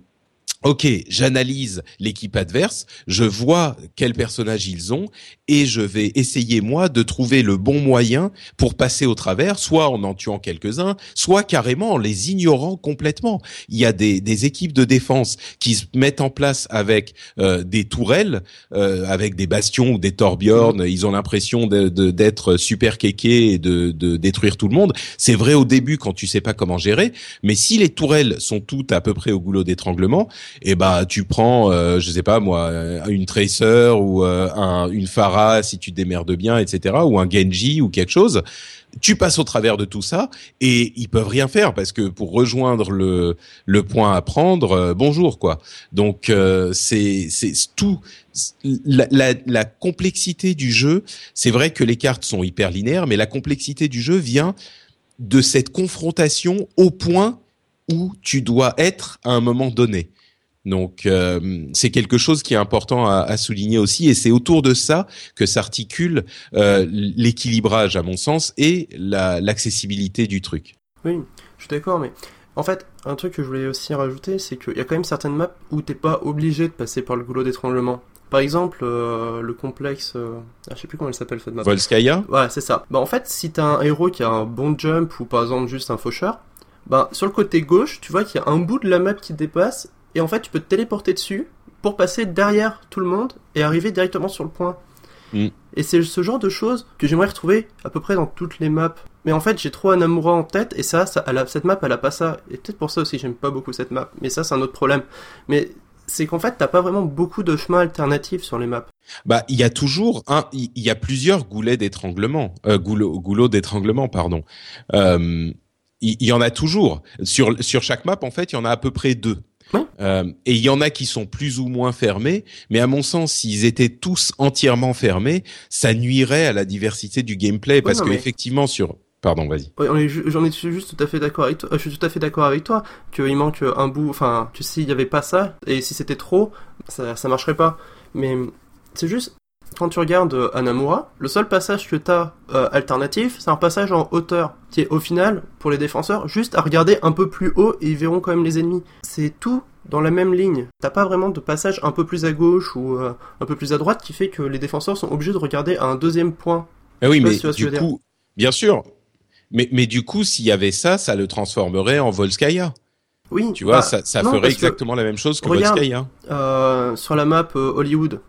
Ok, j'analyse l'équipe adverse, je vois quel personnage ils ont et je vais essayer moi de trouver le bon moyen pour passer au travers, soit en en tuant quelques-uns, soit carrément en les ignorant complètement. Il y a des, des équipes de défense qui se mettent en place avec euh, des tourelles, euh, avec des bastions ou des torbjorn. Ils ont l'impression d'être de, d'être super kékés et de, de détruire tout le monde. C'est vrai au début quand tu sais pas comment gérer, mais si les tourelles sont toutes à peu près au goulot d'étranglement, et eh bah tu prends, euh, je sais pas moi, une Tracer ou euh, un, une Si tu démerdes bien, etc. Ou un Genji ou quelque chose. Tu passes au travers de tout ça et ils peuvent rien faire parce que pour rejoindre le le point à prendre, euh, bonjour quoi. Donc euh, c'est c'est tout. La, complexité du jeu, c'est vrai que les cartes sont hyper linéaires, mais la complexité du jeu vient de cette confrontation au point où tu dois être à un moment donné. Donc euh, c'est quelque chose qui est important à, à souligner aussi, et c'est autour de ça que s'articule euh, l'équilibrage, à mon sens, et l'accessibilité du truc. Oui, je suis d'accord, mais en fait, un truc que je voulais aussi rajouter, c'est qu'il y a quand même certaines maps où t'es pas obligé de passer par le goulot d'étranglement. Par exemple, euh, le complexe, euh, ah, je sais plus comment elle s'appelle cette map. Volskaya Ouais, c'est ça. Bah en fait, si t'as un héros qui a un bon jump ou par exemple juste un faucheur, bah sur le côté gauche, tu vois qu'il y a un bout de la map qui dépasse et en fait tu peux te téléporter dessus pour passer derrière tout le monde et arriver directement sur le point. Mm. Et c'est ce genre de choses que j'aimerais retrouver à peu près dans toutes les maps. Mais en fait, j'ai trop Anamura en tête et ça, ça cette map, elle a pas ça. Et peut-être pour ça aussi, j'aime pas beaucoup cette map. Mais ça, c'est un autre problème. Mais c'est qu'en fait, t'as pas vraiment beaucoup de chemins alternatifs sur les maps. Bah, il y a toujours un, il y a plusieurs goulets d'étranglement, euh, goulots, goulots d'étranglement, pardon. Euh, il y, y, en a toujours sur sur chaque map. En fait, il y en a à peu près deux. Euh, et il y en a qui sont plus ou moins fermés, mais à mon sens, s'ils étaient tous entièrement fermés, ça nuirait à la diversité du gameplay, parce que effectivement sur Pardon, vas-y. J'en ai juste tout à fait d'accord avec toi. Je suis tout à fait d'accord avec toi qu'il manque un bout. Enfin, tu sais, il n'y avait pas ça, et si c'était trop, ça, ça marcherait pas. Mais c'est juste, quand tu regardes euh, Anamura, le seul passage que tu as euh, alternatif, c'est un passage en hauteur, qui est au final, pour les défenseurs, juste à regarder un peu plus haut et ils verront quand même les ennemis. C'est tout dans la même ligne. T'as pas vraiment de passage un peu plus à gauche ou euh, un peu plus à droite qui fait que les défenseurs sont obligés de regarder à un deuxième point. Ah oui, mais du coup, bien sûr. Mais, mais du coup, s'il y avait ça, ça le transformerait en Volskaya. Oui. Tu vois, bah, ça, ça ferait exactement la même chose que Volskaya. Euh, sur la map Hollywood,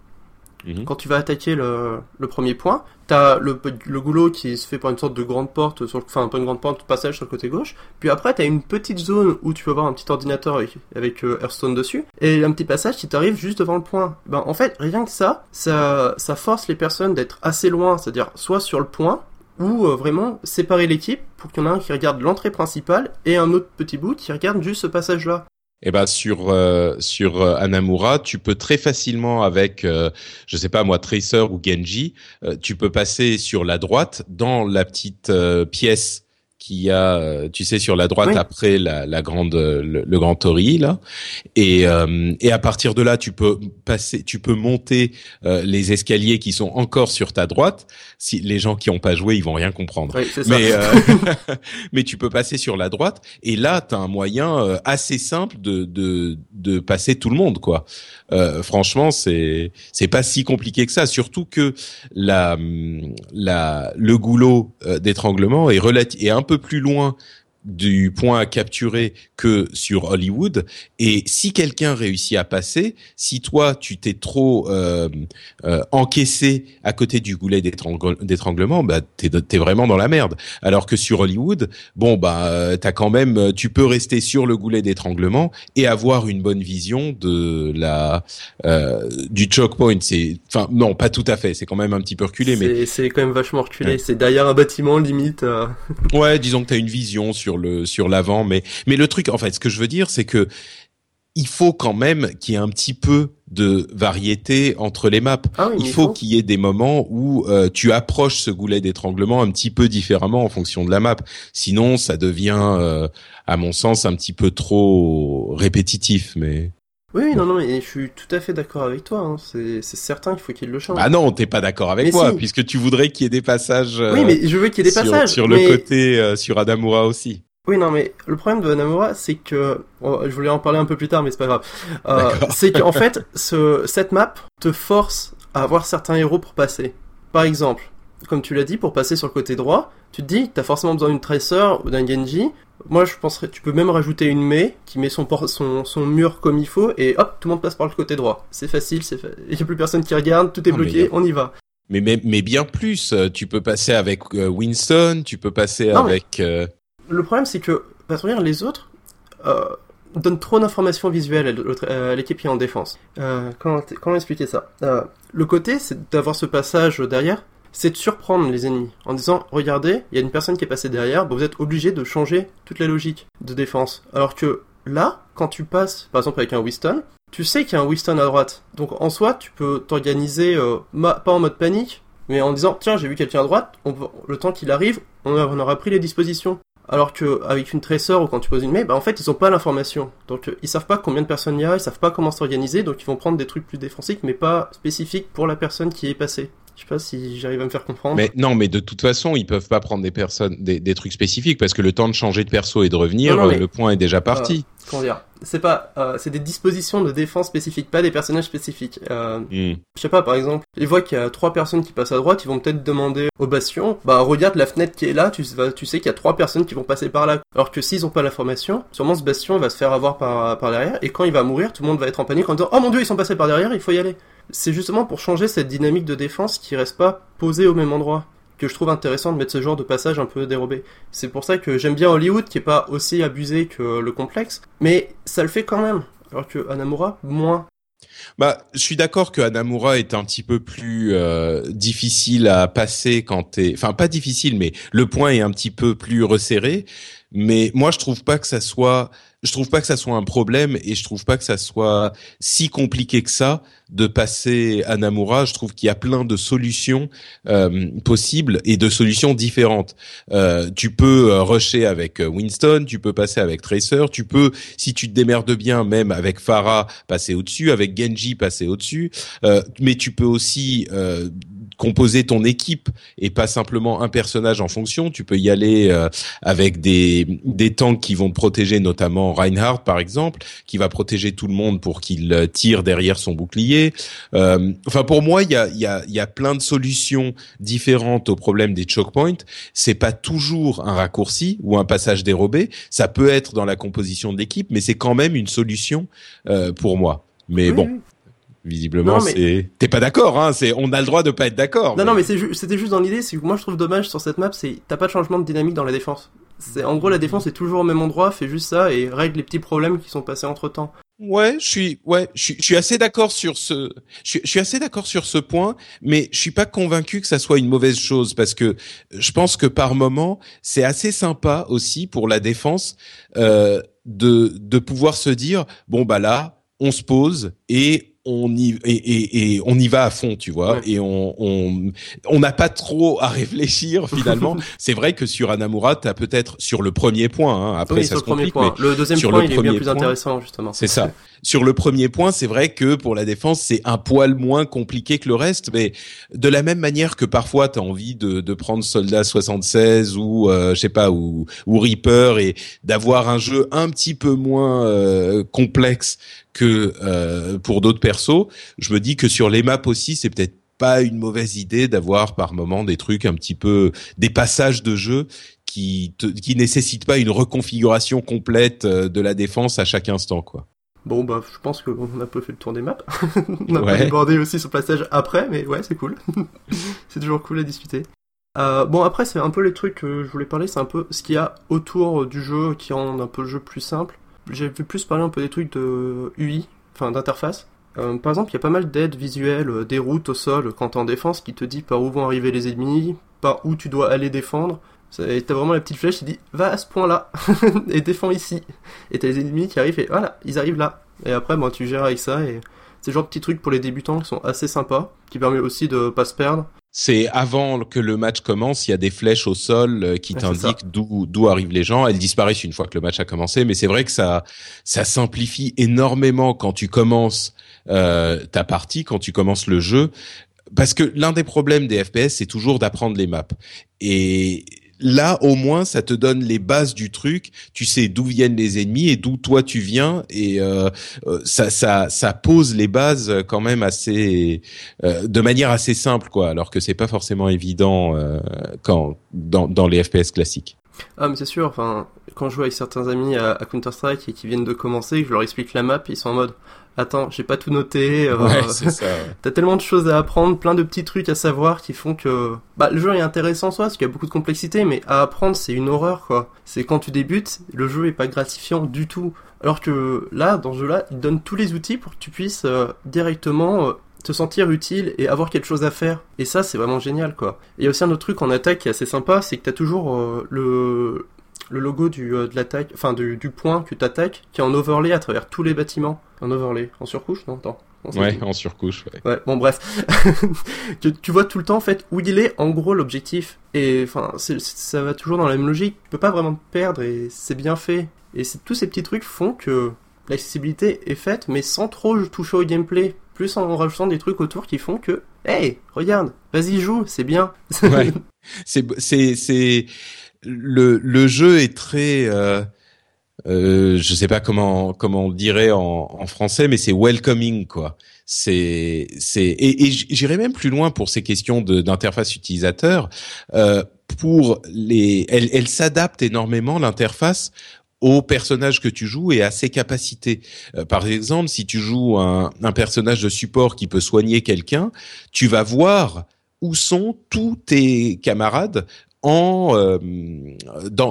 Mhm. Quand tu vas attaquer le, premier point, t'as le, le goulot qui se fait par une sorte de grande porte, sur, enfin pas une grande porte, passage sur le côté gauche. Puis après, t'as une petite zone où tu vas avoir un petit ordinateur avec, avec euh, Hearthstone dessus, et un petit passage qui t'arrive juste devant le point. Ben en fait, rien que ça, ça, ça force les personnes d'être assez loin, c'est-à-dire soit sur le point, ou euh, vraiment séparer l'équipe pour qu'il y en ait un qui regarde l'entrée principale et un autre petit bout qui regarde juste ce passage-là. Eh ben sur euh, sur euh, Anamura, tu peux très facilement avec euh, je sais pas moi Tracer ou Genji, tu peux passer sur la droite dans la petite pièce qu'il y a, euh, tu sais, sur la droite après la, la grande, le, grand tori là, et euh, et à partir de là, tu peux passer, tu peux monter euh, les escaliers qui sont encore sur ta droite. Si les gens qui ont pas joué, ils vont rien comprendre. mais mais tu peux passer sur la droite, et là, tu as un moyen assez simple de de de passer tout le monde, quoi. franchement, c'est c'est pas si compliqué que ça, surtout que la la le goulot d'étranglement est relatif est un peu plus loin du point à capturer que sur Hollywood. Et si quelqu'un réussit à passer, si toi tu t'es trop euh, euh, encaissé à côté du goulet d'étranglement, bah t'es es vraiment dans la merde. Alors que sur Hollywood, bon bah euh, t'as quand même, tu peux rester sur le goulet d'étranglement et avoir une bonne vision de la euh, du choke point. C'est, enfin non, pas tout à fait. C'est quand même un petit peu reculé, mais c'est quand même vachement reculé. C'est derrière un bâtiment limite. ouais, disons que t'as une vision sur le sur l'avant, mais mais le truc, en fait, ce que je veux dire, c'est que il faut quand même qu'il y ait un petit peu de variété entre les maps. Ah il faut qu'il y ait des moments où euh, tu approches ce goulet d'étranglement un petit peu différemment en fonction de la map. Sinon, ça devient, euh, à mon sens, un petit peu trop répétitif. Mais oui, non, non, mais je suis tout à fait d'accord avec toi. Hein. C'est certain qu'il faut qu'il le change. Ah non, t'es pas d'accord avec moi, puisque tu voudrais qu'il y ait des passages. oui, mais je veux qu'il y ait des passages. Sur le côté, sur Adamura aussi. Oui, non, mais le problème de Namura, c'est que je voulais en parler un peu plus tard, mais c'est pas grave. Euh, c'est qu'en fait, ce, cette map te force à avoir certains héros pour passer. Par exemple, comme tu l'as dit, pour passer sur le côté droit, tu te dis, t'as forcément besoin d'une Tracer ou d'un Genji. Moi, je penserais, tu peux même rajouter une Mei qui met son, son, son mur comme il faut et hop, tout le monde passe par le côté droit. C'est facile, c'est il y a plus personne qui regarde, tout est bloqué, on y va. Mais, mais, mais bien plus, tu peux passer avec Winston, tu peux passer avec. Euh, le problème, c'est que, dire, les autres euh, donnent trop d'informations visuelles à l'équipe qui est en défense. Euh, comment, expliquer ça? Euh, Le côté, c'est d'avoir ce passage derrière, c'est de surprendre les ennemis en disant regardez, il y a une personne qui est passée derrière, vous êtes obligé de changer toute la logique de défense. Alors que là, quand tu passes, par exemple avec un Winston, tu sais qu'il y a un Winston à droite. Donc en soi, tu peux t'organiser pas en mode panique, mais en disant tiens, j'ai vu quelqu'un à droite, le temps qu'il arrive, on, aura pris les dispositions. Alors que avec une tracer ou quand tu poses une mail, bah en fait ils ont pas l'information. Donc euh, ils savent pas combien de personnes il y a, ils savent pas comment s'organiser, donc ils vont prendre des trucs plus défensifs mais pas spécifiques pour la personne qui est passée. Je sais pas si j'arrive à me faire comprendre. Mais non, mais de toute façon, ils peuvent pas prendre des personnes, des, trucs spécifiques parce que le temps de changer de perso et de revenir, euh, le point est déjà parti. Euh, comment dire C'est pas, euh, c'est des dispositions de défense spécifiques, pas des personnages spécifiques. Euh, hmm. Je sais pas, par exemple, ils voient qu'il y a trois personnes qui passent à droite, ils vont peut-être demander au bastion, bah regarde la fenêtre qui est là, tu, tu sais qu'il y a trois personnes qui vont passer par là. Alors que s'ils ont pas l'information, sûrement ce bastion va se faire avoir par, par derrière et quand il va mourir, tout le monde va être en panique en disant oh mon dieu ils sont passés par derrière, il faut y aller c'est justement pour changer cette dynamique de défense qui reste pas posée au même endroit que je trouve intéressant de mettre ce genre de passage un peu dérobé. C'est pour ça que j'aime bien Hollywood qui est pas aussi abusé que le complexe, mais ça le fait quand même. Alors que Anamura, moins. Bah, je suis d'accord que Anamura est un petit peu plus euh, difficile à passer quand t'es, enfin pas difficile, mais le point est un petit peu plus resserré. Mais moi, je trouve pas que ça soit je trouve pas que ça soit un problème et je trouve pas que ça soit si compliqué que ça de passer à Namura. Je trouve qu'il y a plein de solutions euh, possibles et de solutions différentes. Euh, tu peux euh, rusher avec Winston, tu peux passer avec Tracer, tu peux, si tu te démerdes bien, même avec Farah, passer au-dessus, avec Genji, passer au-dessus. mais tu peux aussi composer ton équipe et pas simplement un personnage en fonction. Tu peux y aller euh, avec des, des tanks qui vont te protéger, notamment Reinhardt par exemple, qui va protéger tout le monde pour qu'il euh, tire derrière son bouclier. Euh, enfin, pour moi, il y a, y, a, y a plein de solutions différentes au problème des choke points. C'est pas toujours un raccourci ou un passage dérobé. Ça peut être dans la composition de l'équipe, mais c'est quand même une solution pour moi. Mais bon, Visiblement, c'est. T'es pas d'accord, hein C'est, on a le droit de pas être d'accord. Non, non, mais c'était juste dans l'idée. C'est que moi, je trouve dommage sur cette map, c'est t'as pas de changement de dynamique dans la défense. C'est en gros la défense est toujours au même endroit, fait juste ça et règle les petits problèmes qui sont passés entre temps. Ouais, je suis, ouais, je suis, assez d'accord sur ce, je suis, assez d'accord sur ce point, mais je suis pas convaincu que ça soit une mauvaise chose parce que je pense que par moment, c'est assez sympa aussi pour la défense euh, de de pouvoir se dire bon bah là, on se pose et on y et, et, on y va à fond, tu vois, et on on on n'a pas trop à réfléchir finalement. c'est vrai que sur Anamura, t'as peut-être sur le premier point. Hein, après, ça se complique, point. Mais le deuxième point, il est bien plus intéressant justement. C'est ça. Sur le premier point, c'est vrai que pour la défense, c'est un poil moins compliqué que le reste, mais de la même manière que parfois t'as envie de, de prendre Soldat 76 ou euh, je sais pas ou, ou Reaper et d'avoir un jeu un petit peu moins euh, complexe que euh, pour d'autres persos, je me dis que sur les maps aussi, c'est peut-être pas une mauvaise idée d'avoir par moment des trucs un petit peu des passages de jeu qui te, qui nécessitent pas une reconfiguration complète euh, de la défense à chaque instant quoi. Bon bah je pense qu'on a un peu fait le tour des maps. on a ouais. abordé aussi ce passage après mais ouais c'est cool. c'est toujours cool à discuter. Euh, bon après c'est un peu les trucs que je voulais parler, c'est un peu ce qu'il y a autour du jeu qui rend un peu le jeu plus simple j'ai vu plus parler un peu des trucs de UI, enfin d'interface. Euh, par exemple, il y a pas mal d'aides visuelles, euh, des routes au sol quand t'es en défense qui te dit par où vont arriver les ennemis, par où tu dois aller défendre. Et t'as vraiment la petite flèche qui dit va à ce point-là et défends ici. Et t'as les ennemis qui arrivent et voilà, ils arrivent là. Et après, bon, tu gères avec ça et c'est genre de petits trucs pour les débutants qui sont assez sympas, qui permet aussi de pas se perdre c'est avant que le match commence, il y a des flèches au sol euh, qui t'indiquent d'où d'où arrivent les gens. Elles disparaissent une fois que le match a commencé, mais c'est vrai que ça ça simplifie énormément quand tu commences euh, ta partie, quand tu commences le jeu, parce que l'un des problèmes des FPS, c'est toujours d'apprendre les maps. Et là au moins ça te donne les bases du truc. Tu sais d'où viennent les ennemis et d'où toi tu viens. Et euh, euh, ça ça ça pose les bases quand même assez euh, de manière assez simple quoi. Alors que c'est pas forcément évident quand dans dans les FPS classiques. Ah mais c'est sûr enfin quand je joue avec certains amis à, à Counter Strike et qui viennent de commencer je leur explique la map ils sont en mode attends, j'ai pas tout noté. Euh, ouais, c'est ça. T'as tellement de choses à apprendre, plein de petits trucs à savoir qui font que bah le jeu est intéressant en soi parce qu'il y a beaucoup de complexité, mais à apprendre c'est une horreur quoi. C'est quand tu débutes, le jeu est pas gratifiant du tout. Alors que là, dans ce jeu-là, il donne tous les outils pour que tu puisses euh, directement euh, te sentir utile et avoir quelque chose à faire. Et ça, c'est vraiment génial, quoi. Et il y a aussi un autre truc en attaque qui est assez sympa, c'est que t'as toujours le le logo du, euh, de l'attaque, enfin du, du, point que tu attaques, qui est en overlay à travers tous les bâtiments. En overlay, en surcouche, non Attends. Ouais, en surcouche. Ouais. ouais bon, bref, tu, tu, vois tout le temps en fait où il est, en gros l'objectif. Et enfin, ça va toujours dans la même logique. Tu peux pas vraiment te perdre et c'est bien fait. Et tous ces petits trucs font que l'accessibilité est faite, mais sans trop toucher au gameplay. Plus en rajoutant des trucs autour qui font que, hey, regarde, vas-y joue, c'est bien. ouais. C'est c'est c'est le, le jeu est très, euh, euh, je sais pas comment comment on dirait en, en français, mais c'est welcoming quoi. C'est c'est et, et j'irai même plus loin pour ces questions d'interface utilisateur. Euh, pour les, elle, elle s'adapte énormément l'interface au personnage que tu joues et à ses capacités. Euh, par exemple, si tu joues un, un personnage de support qui peut soigner quelqu'un, tu vas voir où sont tous tes camarades en euh,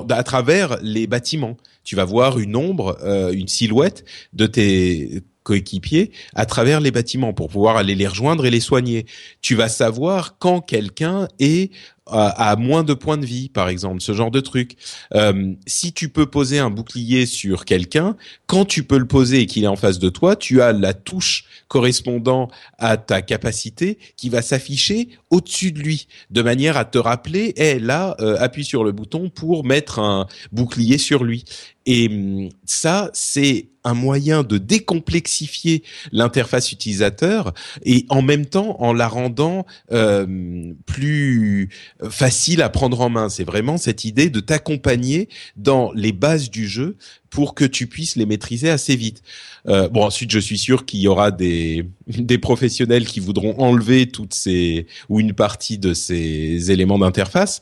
à travers les bâtiments. Tu vas voir une ombre, euh, une silhouette de tes coéquipiers à travers les bâtiments pour pouvoir aller les rejoindre et les soigner. Tu vas savoir quand quelqu'un est à, moins de points de vie, par exemple, ce genre de truc. Euh, si tu peux poser un bouclier sur quelqu'un, quand tu peux le poser et qu'il est en face de toi, tu as la touche correspondant à ta capacité qui va s'afficher au-dessus de lui, de manière à te rappeler, hé, là, euh, appuie sur le bouton pour mettre un bouclier sur lui. Et hum, ça, c'est un moyen de décomplexifier l'interface utilisateur et en même temps en la rendant euh, plus facile à prendre en main. C'est vraiment cette idée de t'accompagner dans les bases du jeu pour que tu puisses les maîtriser assez vite. Euh, bon, ensuite, je suis sûr qu'il y aura des, des professionnels qui voudront enlever toutes ces ou partie de ces éléments d'interface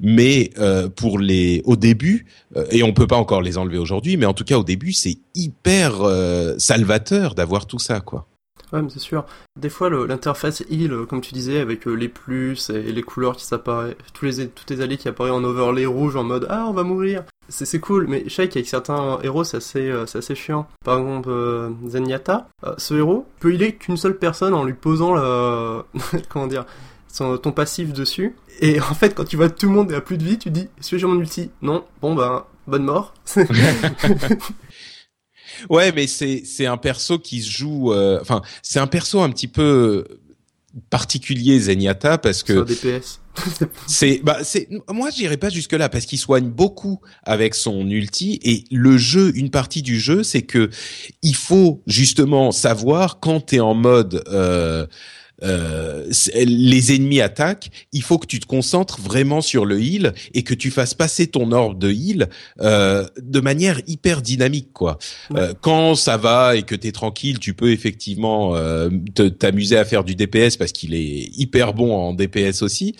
mais euh, pour les au début euh, et on peut pas encore les enlever aujourd'hui mais en tout cas au début c'est hyper euh, salvateur d'avoir tout ça quoi Ouais, c'est sûr. Des fois, l'interface heal, comme tu disais, avec les plus et les couleurs qui s'apparaissent, tous les, toutes les alliés qui apparaissent en overlay rouge en mode Ah, on va mourir. C'est cool, mais je sais qu'avec certains héros, c'est assez, assez chiant. Par exemple, Zenyatta, ce héros peut healer qu'une seule personne en lui posant la. Comment dire ton passif dessus. Et en fait, quand tu vois tout le monde à plus de vie, tu dis, est-ce que j'ai mon ulti Non. Bon, ben, bonne mort. Ouais, mais c'est c'est un perso qui se joue. euh, Enfin, c'est un perso un petit peu particulier Zenyatta parce que DPS. c'est bah c'est moi j'irai pas jusque là parce qu'il soigne beaucoup avec son ulti et le jeu une partie du jeu c'est que il faut justement savoir quand tu es en mode euh, euh, les ennemis attaquent, il faut que tu te concentres vraiment sur le heal et que tu fasses passer ton orbe de heal euh, de manière hyper dynamique quoi. Ouais. Euh, quand ça va et que t'es tranquille, tu peux effectivement euh, t'amuser à faire du DPS parce qu'il est hyper bon en DPS aussi.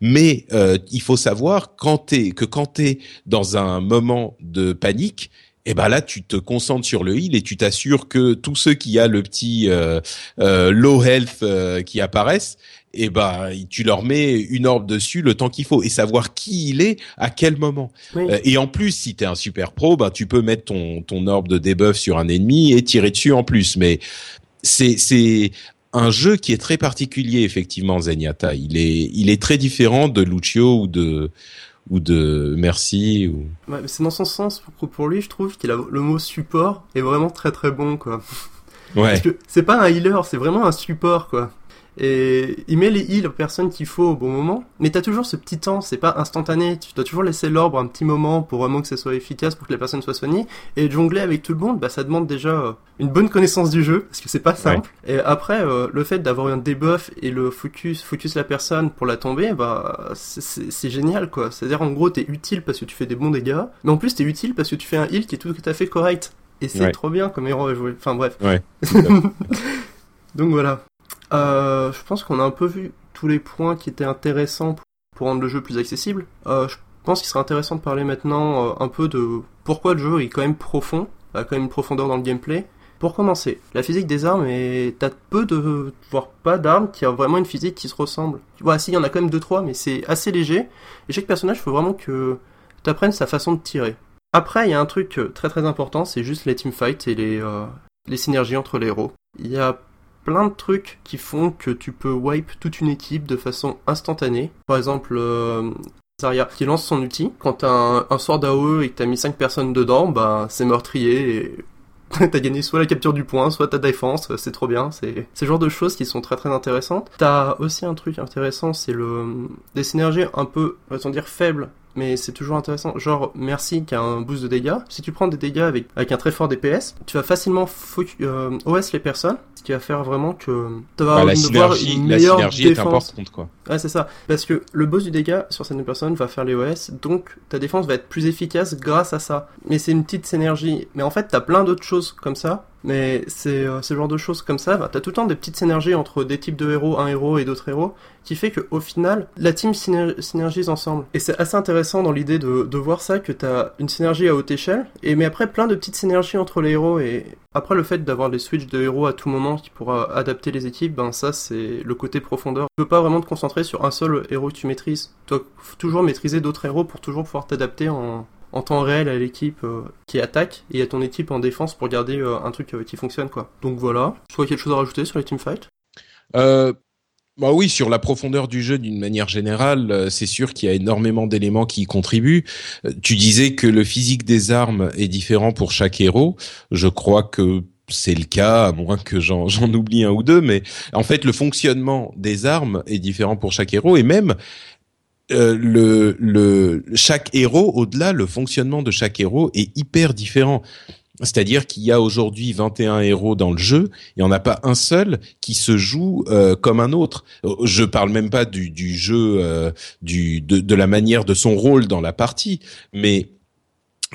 Mais euh, il faut savoir quand t'es que quand t'es dans un moment de panique, et ben là tu te concentres sur le heal et tu t'assures que tous ceux qui a le petit euh, euh, low health euh, qui apparaissent, et ben tu leur mets une orbe dessus le temps qu'il faut et savoir qui il est à quel moment. Oui. Euh, et en plus, si t'es un super pro, ben tu peux mettre ton ton orbe de debuff sur un ennemi et tirer dessus en plus. Mais c'est c'est un jeu qui est très particulier effectivement Zenyatta. Il est il est très différent de Lucio ou de ou de Merci ou Ouais, mais c'est dans son sens pour, pour lui, je trouve qu'il a le mot support est vraiment très très bon quoi. ouais Parce que c'est pas un healer, c'est vraiment un support quoi. Et il met les heals aux personnes qu'il faut au bon moment, mais t'as toujours ce petit temps, c'est pas instantané, tu dois toujours laisser l'orbe un petit moment pour vraiment que ça soit efficace, pour que la personne soit soignée, et jongler avec tout le monde, bah ça demande déjà euh, une bonne connaissance du jeu, parce que c'est pas simple. Et après, euh, le fait d'avoir un debuff et le focus, focus la personne pour la tomber, bah c'est- génial quoi. C'est-à-dire en gros t'es utile parce que tu fais des bons dégâts, mais en plus t'es utile parce que tu fais un heal qui est tout à fait correct. Et c'est Ouais. trop bien comme héros à jouer. Enfin bref. ouais Donc voilà. Euh, je pense qu'on a un peu vu tous les points qui étaient intéressants pour- rendre le jeu plus accessible. Euh, je pense qu'il serait intéressant de parler maintenant euh, un peu de pourquoi le jeu est quand même profond, a quand même une profondeur dans le gameplay. Pour commencer, la physique des armes est... T'as peu de... voire pas d'armes qui a vraiment une physique qui se ressemble. Tu vois, si, il y en a quand même deux trois, mais c'est assez léger. Et chaque personnage, faut vraiment que t'apprennes sa façon de tirer. Après, il y a un truc très très important, c'est juste les teamfights et les, les synergies entre les héros. Il y a plein de trucs qui font que tu peux wipe toute une équipe de façon instantanée. Par exemple, euh, Zarya qui lance son ulti. Quand t'as un, un sort d'AOE et que t'as mis 5 personnes dedans, bah c'est meurtrier et t'as gagné soit la capture du point, soit ta défense, c'est trop bien. C'est ce genre de choses qui sont très très intéressantes. T'as aussi un truc intéressant, c'est le des synergies un peu, va dire faibles. Mais c'est toujours intéressant. Genre, Merci qui a un boost de dégâts. Si tu prends des dégâts avec, avec un très fort DPS, tu vas facilement focu- euh, OS les personnes, ce qui va faire vraiment que tu vas Bah, la avoir synergie une la meilleure synergie est défense. importante quoi. Ouais, c'est ça. Parce que le boss du dégât sur certaines personnes va faire les OS, donc ta défense va être plus efficace grâce à ça. Mais c'est une petite synergie. Mais en fait, t'as plein d'autres choses comme ça. Mais c'est euh, ce genre de choses comme ça, bah, t'as tout le temps des petites synergies entre des types de héros, un héros et d'autres héros, qui fait qu'au final, la team syner- synergise ensemble. Et c'est assez intéressant dans l'idée de, de voir ça, que t'as une synergie à haute échelle, et mais après plein de petites synergies entre les héros, et après le fait d'avoir des switches de héros à tout moment qui pourra adapter les équipes, ben ça c'est le côté profondeur. Tu peux pas vraiment te concentrer sur un seul héros que tu maîtrises. Tu dois toujours maîtriser d'autres héros pour toujours pouvoir t'adapter en, en temps réel à l'équipe euh, qui attaque et à ton équipe en défense pour garder euh, un truc euh, qui fonctionne quoi. Donc voilà. A quelque chose à rajouter sur les teamfights? Euh, bah oui, sur la profondeur du jeu d'une manière générale, c'est sûr qu'il y a énormément d'éléments qui y contribuent. Tu disais que le physique des armes est différent pour chaque héros. Je crois que c'est le cas, à moins que j'en oublie un ou deux, mais en fait, le fonctionnement des armes est différent pour chaque héros et même euh, le, chaque héros, au-delà, le fonctionnement de chaque héros est hyper différent. C'est-à-dire qu'il y a aujourd'hui 21 héros dans le jeu, il n'y en a pas un seul qui se joue euh, comme un autre. Je parle même pas du, jeu, euh, du, de, la manière de son rôle dans la partie, mais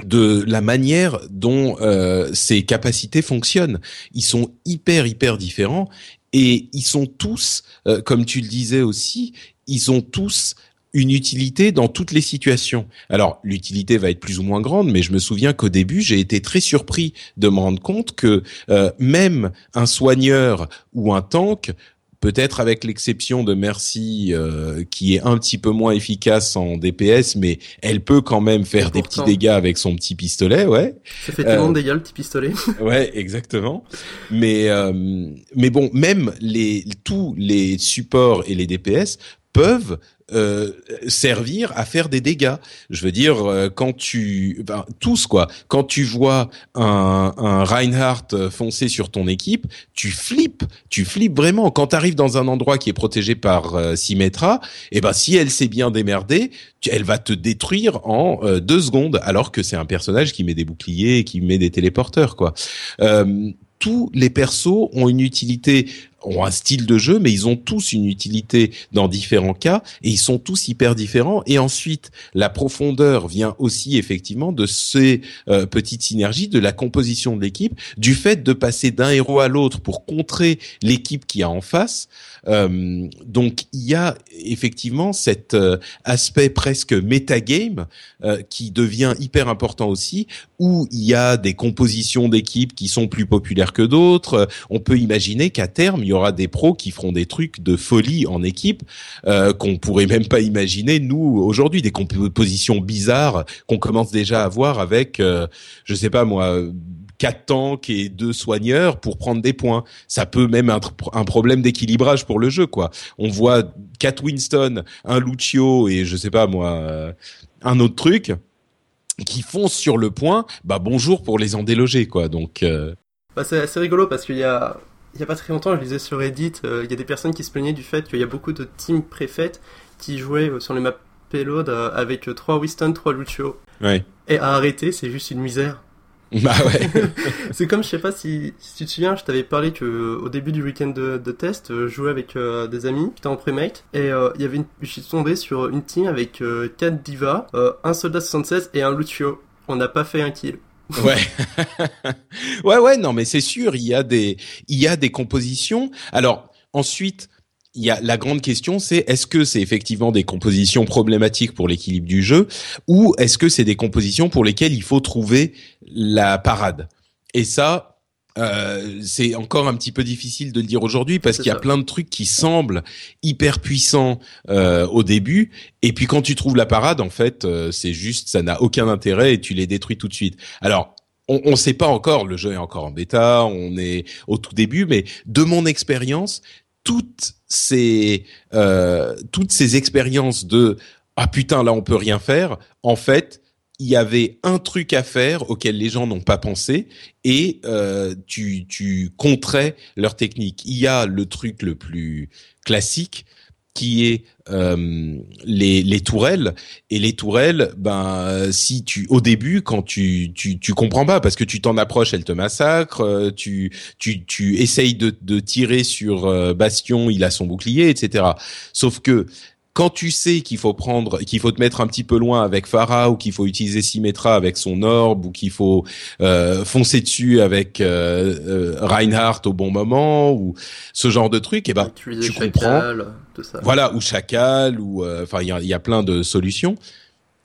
de la manière dont ses capacités fonctionnent. Ils sont hyper, hyper différents et ils sont tous, comme tu le disais aussi, ils ont tous une utilité dans toutes les situations. Alors, l'utilité va être plus ou moins grande, mais je me souviens qu'au début, j'ai été très surpris de me rendre compte que euh, même un soigneur ou un tank, peut-être avec l'exception de Merci, euh, qui est un petit peu moins efficace en DPS, mais elle peut quand même faire des petits dégâts avec son petit pistolet, ouais. Ça fait Euh, tellement de dégâts le petit pistolet. Ouais, exactement. Mais euh, mais bon, même les tous les supports et les DPS peuvent euh, servir à faire des dégâts. Je veux dire, euh, quand tu, ben, tous quoi, quand tu vois un, un Reinhardt foncer sur ton équipe, tu flippes, tu flippes vraiment. Quand tu arrives dans un endroit qui est protégé par euh, Symmetra, et eh ben si elle s'est bien démerdée, elle va te détruire en euh, deux secondes, alors que c'est un personnage qui met des boucliers, qui met des téléporteurs quoi. Tous les persos ont une utilité ont un style de jeu, mais ils ont tous une utilité dans différents cas et ils sont tous hyper différents. Et ensuite, la profondeur vient aussi effectivement de ces euh, petites synergies, de la composition de l'équipe, du fait de passer d'un héros à l'autre pour contrer l'équipe qui a en face. Euh, donc il y a effectivement cet euh, aspect presque metagame euh, qui devient hyper important aussi, où il y a des compositions d'équipes qui sont plus populaires que d'autres. On peut imaginer qu'à terme, il y aura des pros qui feront des trucs de folie en équipe euh, qu'on pourrait même pas imaginer nous aujourd'hui, des compositions bizarres qu'on commence déjà à voir avec, euh, je sais pas moi quatre tanks et deux soigneurs pour prendre des points. Ça peut même être un problème d'équilibrage pour le jeu, quoi. On voit quatre Winston, un Lucio et je sais pas moi, euh, un autre truc qui foncent sur le point. Bah bonjour pour les en déloger, quoi. Donc. Euh... Bah, c'est assez rigolo parce qu'il y a il y a pas très longtemps, je lisais sur Reddit, euh, il y a des personnes qui se plaignaient du fait qu'il y a beaucoup de teams préfaites qui jouaient euh, sur les maps payload euh, avec 3 Winston, 3 Lucio. Ouais. Et à arrêter, c'est juste une misère. Bah ouais. c'est comme, je sais pas si, si tu te souviens, je t'avais parlé que au début du week-end de, de, test, je jouais avec des amis qui étaient en premate et il y avait une, je suis tombé sur une team avec 4 divas, un soldat 76 et un Lucio. On n'a pas fait un kill. Ouais, ouais, ouais. Non, mais c'est sûr, il y a des, il y a des compositions. Alors ensuite, il y a la grande question, c'est est-ce que c'est effectivement des compositions problématiques pour l'équilibre du jeu, ou est-ce que c'est des compositions pour lesquelles il faut trouver la parade? Et ça, euh, c'est encore un petit peu difficile de le dire aujourd'hui parce qu'il y a plein de trucs qui semblent hyper puissants euh, au début et puis quand tu trouves la parade en fait euh, c'est juste ça n'a aucun intérêt et tu les détruis tout de suite. Alors on ne sait pas encore, le jeu est encore en bêta, on est au tout début, mais de mon expérience, toutes ces euh, toutes ces expériences de ah putain là on peut rien faire, en fait il y avait un truc à faire auquel les gens n'ont pas pensé et euh, tu, tu contrais leur technique. Il y a le truc le plus classique qui est euh, les, les tourelles. Et les tourelles ben si tu au début quand tu tu tu comprends pas parce que tu t'en approches elle te massacre euh, tu tu tu essayes de de tirer sur euh, Bastion il a son bouclier etc sauf que quand tu sais qu'il faut prendre, qu'il faut te mettre un petit peu loin avec Farah ou qu'il faut utiliser Symmetra avec son orbe ou qu'il faut euh, foncer dessus avec euh, euh, Reinhardt au bon moment ou ce genre de truc, et eh ben tu comprends. Tout ça. Voilà ou Chacal ou euh, enfin il y a, y a plein de solutions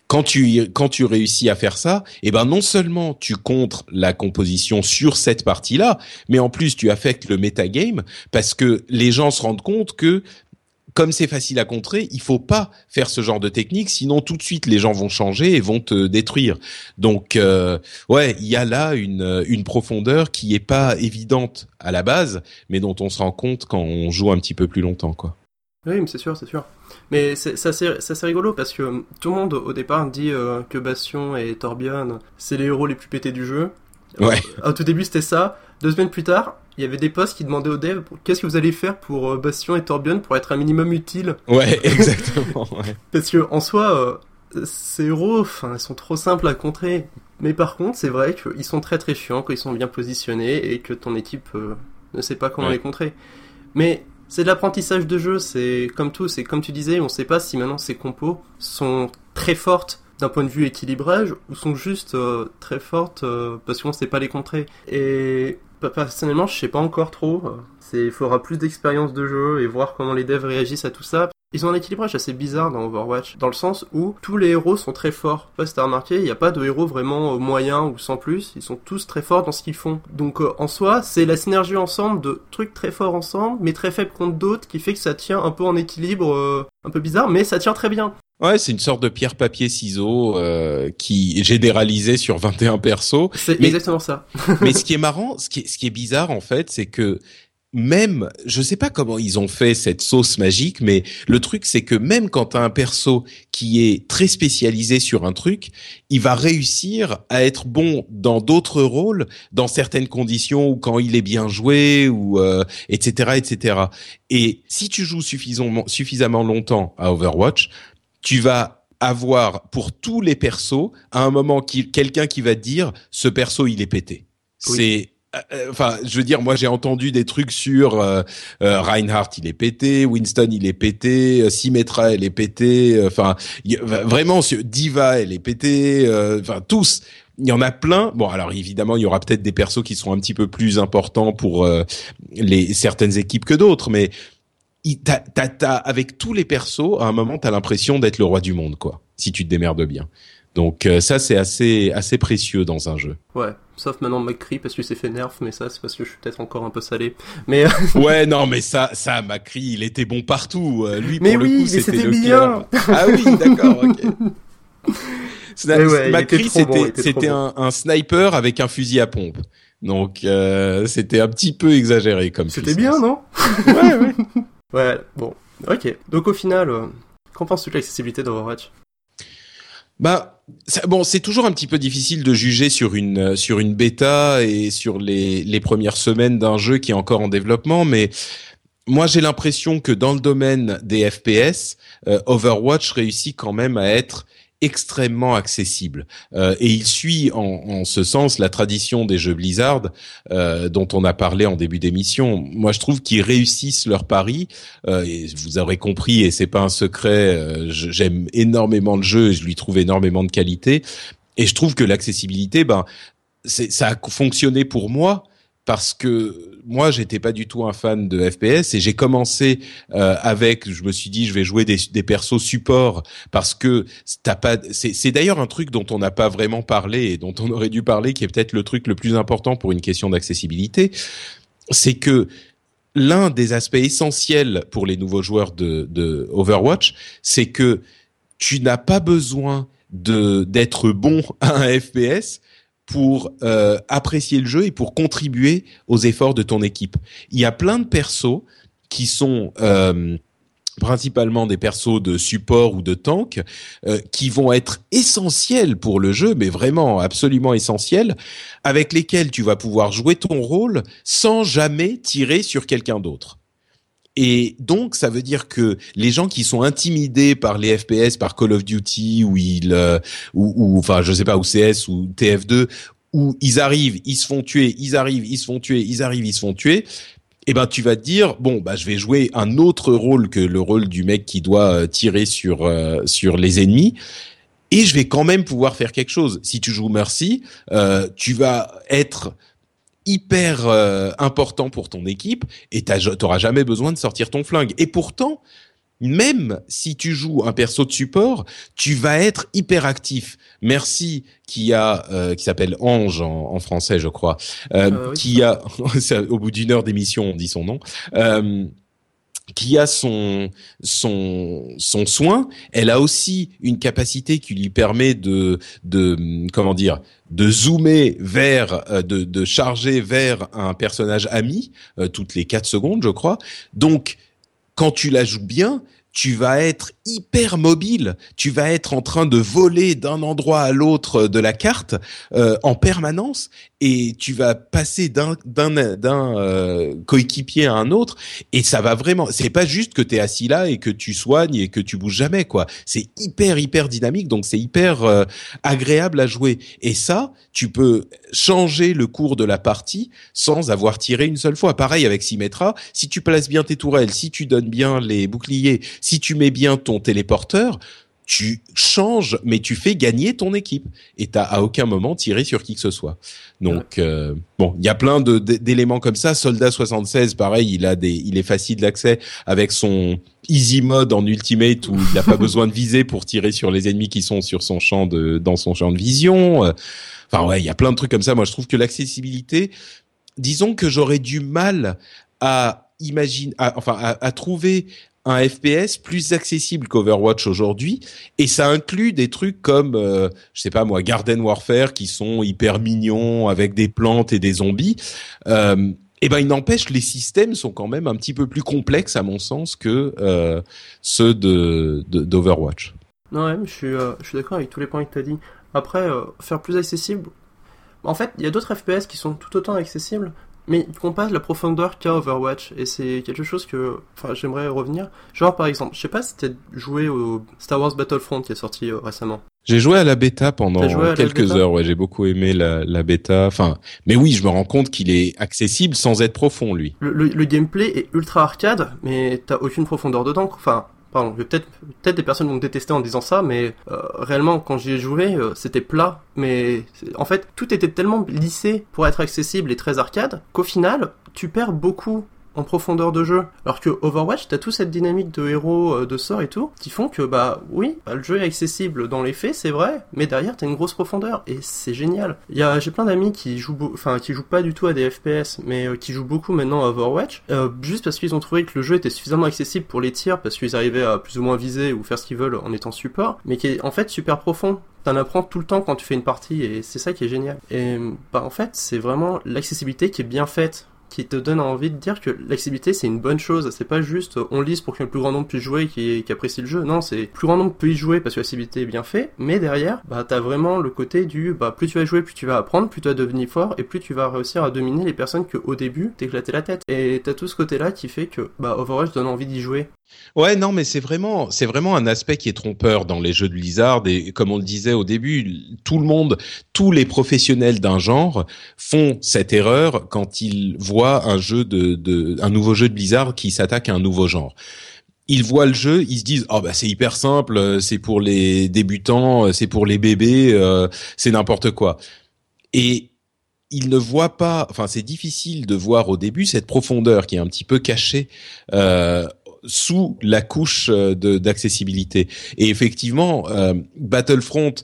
quand tu quand tu réussis à faire ça, eh ben non seulement tu contres la composition sur cette partie-là, mais en plus tu affectes le metagame parce que les gens se rendent compte que comme c'est facile à contrer, il faut pas faire ce genre de technique, sinon tout de suite les gens vont changer et vont te détruire. Donc euh, ouais, il y a là une, une profondeur qui est pas évidente à la base, mais dont on se rend compte quand on joue un petit peu plus longtemps, quoi. Oui, mais c'est sûr, c'est sûr. Mais c'est assez, rigolo parce que tout le monde au départ dit euh, que Bastion et Torbjörn, c'est les héros les plus pétés du jeu. Ouais. au tout début, c'était ça. Deux semaines plus tard, il y avait des posts qui demandaient aux devs qu'est-ce que vous allez faire pour euh, Bastion et Torbjörn pour être un minimum utile? Ouais, exactement. ouais. Parce que en soi, euh, ces héros, enfin, ils sont trop simples à contrer. Mais par contre, c'est vrai qu'ils sont très très chiants quand ils sont bien positionnés et que ton équipe euh, ne sait pas comment les contrer. Mais c'est de l'apprentissage de jeu, c'est comme tout, c'est comme tu disais, on sait pas si maintenant ces compos sont très fortes d'un point de vue équilibrage ou sont juste très fortes parce qu'on sait pas les contrer. Et personnellement, je sais pas encore trop. Il faudra plus d'expérience de jeu et voir comment les devs réagissent à tout ça. Ils ont un équilibrage assez bizarre dans Overwatch, dans le sens où tous les héros sont très forts. Pas si t'as remarqué, il n'y a pas de héros vraiment moyens ou sans plus, ils sont tous très forts dans ce qu'ils font. Donc euh, en soi, c'est la synergie ensemble de trucs très forts ensemble, mais très faibles contre d'autres, qui fait que ça tient un peu en équilibre, euh, un peu bizarre, mais ça tient très bien. Ouais, c'est une sorte de pierre papier ciseaux euh, qui est généralisé sur 21 persos. C'est exactement ça. mais ce qui est marrant, ce qui est, ce qui est bizarre en fait, c'est que même, je sais pas comment ils ont fait cette sauce magique, mais le truc c'est que même quand tu as un perso qui est très spécialisé sur un truc, il va réussir à être bon dans d'autres rôles, dans certaines conditions ou quand il est bien joué ou etc euh, etc. Et si tu joues suffisamment suffisamment longtemps à Overwatch, tu vas avoir pour tous les persos à un moment quelqu'un qui va dire ce perso il est pété. C'est euh, euh, enfin, je veux dire, moi j'ai entendu des trucs sur euh, Reinhardt, il est pété, Winston, il est pété, Symmetra, elle est pété, enfin, vraiment, Diva, elle est pété, enfin tous. Il y en a plein. Bon, alors évidemment, il y aura peut-être des persos qui seront un petit peu plus importants pour les certaines équipes que d'autres, mais avec tous les persos, à un moment, t'as l'impression d'être le roi du monde, quoi, si tu te démerdes bien. Donc ça, c'est assez assez précieux dans un jeu. Ouais. Sauf maintenant McCree parce que s'est fait nerf, mais ça c'est parce que je suis peut-être encore un peu salé. Mais ouais, non, mais ça, ça, McCree, il était bon partout. Euh, lui, mais pour oui, le coup, c'était bien. Ah oui, d'accord. ok. McCree, c'était un, un, sniper avec un fusil à pompe. Donc euh, c'était un petit peu exagéré comme. C'était bien, non? Ouais, ouais. ouais, bon, ok. Donc au final, euh, qu'en penses-tu de l'accessibilité d'Overwatch? Bah bon, c'est toujours un petit peu difficile de juger sur une euh, sur une bêta et sur les les premières semaines d'un jeu qui est encore en développement, mais moi j'ai l'impression que dans le domaine des FPS, euh, Overwatch réussit quand même à être extrêmement accessible euh, et il suit en, ce sens la tradition des jeux Blizzard euh, dont on a parlé en début d'émission. Moi, je trouve qu'ils réussissent leur pari euh, vous aurez compris et c'est pas un secret. J'aime énormément le jeu, et je lui trouve énormément de qualité et je trouve que l'accessibilité, ben, ça a fonctionné pour moi parce que moi j'étais pas du tout un fan de FPS et j'ai commencé euh, avec je me suis dit je vais jouer des, persos support parce que t'as pas c'est d'ailleurs un truc dont on n'a pas vraiment parlé et dont on aurait dû parler qui est peut-être le truc le plus important pour une question d'accessibilité. C'est que l'un des aspects essentiels pour les nouveaux joueurs de, Overwatch c'est que tu n'as pas besoin d'être bon à un FPS pour euh, apprécier le jeu et pour contribuer aux efforts de ton équipe. Il y a plein de persos qui sont euh, principalement des persos de support ou de tank euh, qui vont être essentiels pour le jeu, mais vraiment absolument essentiels, avec lesquels tu vas pouvoir jouer ton rôle sans jamais tirer sur quelqu'un d'autre. Et donc, ça veut dire que les gens qui sont intimidés par les FPS, par Call of Duty, ou ils, euh, ou, ou, enfin, je sais pas, ou CS ou TF2, où ils arrivent, ils se font tuer, ils arrivent, ils se font tuer, ils arrivent, ils se font tuer. Eh ben, tu vas te dire, bon, bah, je vais jouer un autre rôle que le rôle du mec qui doit euh, tirer sur euh, sur les ennemis et je vais quand même pouvoir faire quelque chose. Si tu joues Mercy, euh, tu vas être hyper euh, important pour ton équipe et t'auras jamais besoin de sortir ton flingue. Et pourtant, même si tu joues un perso de support, tu vas être hyper actif. Merci qui a euh, qui s'appelle Ange en, français, je crois, euh, qui a au bout d'une heure d'émission, on dit son nom. Qui a son son son soin, elle a aussi une capacité qui lui permet de de comment dire de zoomer vers euh, de de charger vers un personnage ami euh, toutes les quatre secondes, je crois. Donc quand tu la joues bien, tu vas être hyper mobile, tu vas être en train de voler d'un endroit à l'autre de la carte euh, en permanence et tu vas passer d'un euh, coéquipier à un autre et ça va vraiment c'est pas juste que tu es assis là et que tu soignes et que tu bouges jamais quoi. C'est hyper hyper dynamique donc c'est hyper euh, agréable à jouer. Et ça tu peux changer le cours de la partie sans avoir tiré une seule fois. Pareil avec Symmetra si tu places bien tes tourelles si tu donnes bien les boucliers si tu mets bien ton téléporteur tu changes, mais tu fais gagner ton équipe et t'as à aucun moment tiré sur qui que ce soit. Donc euh, bon, il y a plein d'éléments comme ça. Soldat 76, pareil, il a des, il est facile d'accès avec son easy mode en ultimate où il n'a pas besoin de viser pour tirer sur les ennemis qui sont sur son champ de, dans son champ de vision. Enfin ouais, il y a plein de trucs comme ça. Moi, je trouve que l'accessibilité, disons que j'aurais du mal à imaginer, enfin à, à trouver un FPS plus accessible qu'Overwatch aujourd'hui et ça inclut des trucs comme euh, je sais pas moi Garden Warfare qui sont hyper mignons avec des plantes et des zombies euh, Eh ben, il n'empêche, les systèmes sont quand même un petit peu plus complexes à mon sens que euh, ceux de d'Overwatch. non, ouais, je suis, euh, je suis d'accord avec tous les points que tu as dit. Après, faire plus accessible. En fait, il y a d'autres FPS qui sont tout autant accessibles, mais qui n'ont pas la profondeur qu'a Overwatch. Et c'est quelque chose que enfin, j'aimerais revenir. Genre, par exemple, je sais pas si tu as joué au Star Wars Battlefront qui est sorti récemment. J'ai joué à la bêta pendant quelques heures. Ouais, j'ai beaucoup aimé la, la bêta. Enfin, mais oui, je me rends compte qu'il est accessible sans être profond, lui. Le, le, gameplay est ultra arcade, mais t'as aucune profondeur dedans. Enfin, pardon, peut-être peut-être des personnes vont me détester en disant ça, mais euh, réellement quand j'y ai joué, euh, c'était plat. Mais en fait, tout était tellement lissé pour être accessible et très arcade qu'au final, tu perds beaucoup en profondeur de jeu. Alors que Overwatch, t'as toute cette dynamique de héros, euh, de sorts et tout, qui font que bah oui, bah, le jeu est accessible dans les faits, c'est vrai, mais derrière t'as une grosse profondeur et c'est génial. J'ai plein d'amis qui jouent, enfin qui jouent pas du tout à des FPS, mais euh, qui jouent beaucoup maintenant à Overwatch, euh, juste parce qu'ils ont trouvé que le jeu était suffisamment accessible pour les tirs, parce qu'ils arrivaient à plus ou moins viser ou faire ce qu'ils veulent en étant support, mais qui est en fait super profond t'en apprends tout le temps quand tu fais une partie et c'est ça qui est génial. Et bah en fait c'est vraiment l'accessibilité qui est bien faite qui te donne envie de dire que l'accessibilité c'est une bonne chose. C'est pas juste on lise pour le plus grand nombre puisse jouer et qui, apprécie le jeu. Non, c'est plus grand nombre peut jouer parce que l'accessibilité est bien fait. Mais derrière, bah t'as vraiment le côté du bah plus tu vas jouer, plus tu vas apprendre, plus tu vas devenir fort et plus tu vas réussir à dominer les personnes que au début t'éclatais la tête. Et t'as tout ce côté-là qui fait que bah Overwatch donne envie d'y jouer. Ouais, non, mais c'est vraiment, c'est vraiment un aspect qui est trompeur dans les jeux de Blizzard. Et comme on le disait au début, tout le monde, tous les professionnels d'un genre font cette erreur quand ils voient un jeu de, un nouveau jeu de Blizzard qui s'attaque à un nouveau genre. Ils voient le jeu, ils se disent oh bah c'est hyper simple, c'est pour les débutants, c'est pour les bébés, euh, c'est n'importe quoi. Et ils ne voient pas, enfin c'est difficile de voir au début cette profondeur qui est un petit peu cachée euh, sous la couche euh, d'accessibilité. Et effectivement, euh, Battlefront,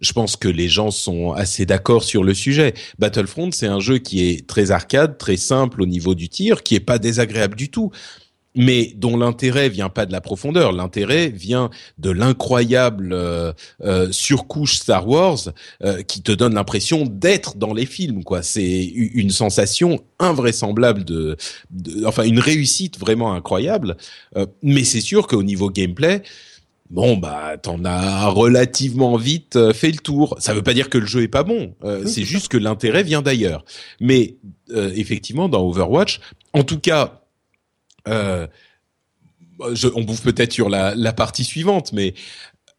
je pense que les gens sont assez d'accord sur le sujet. Battlefront, c'est un jeu qui est très arcade, très simple au niveau du tir, qui est pas désagréable du tout mais dont l'intérêt vient pas de la profondeur, l'intérêt vient de l'incroyable euh, euh, surcouche Star Wars euh, qui te donne l'impression d'être dans les films. Quoi, c'est une sensation invraisemblable de, enfin une réussite vraiment incroyable. mais c'est sûr qu'au niveau gameplay, bon bah t'en as relativement vite fait le tour. Ça veut pas dire que le jeu est pas bon, c'est juste que l'intérêt vient d'ailleurs. Mais effectivement, dans Overwatch, en tout cas euh, je, on bouffe peut-être sur la, la, partie suivante, mais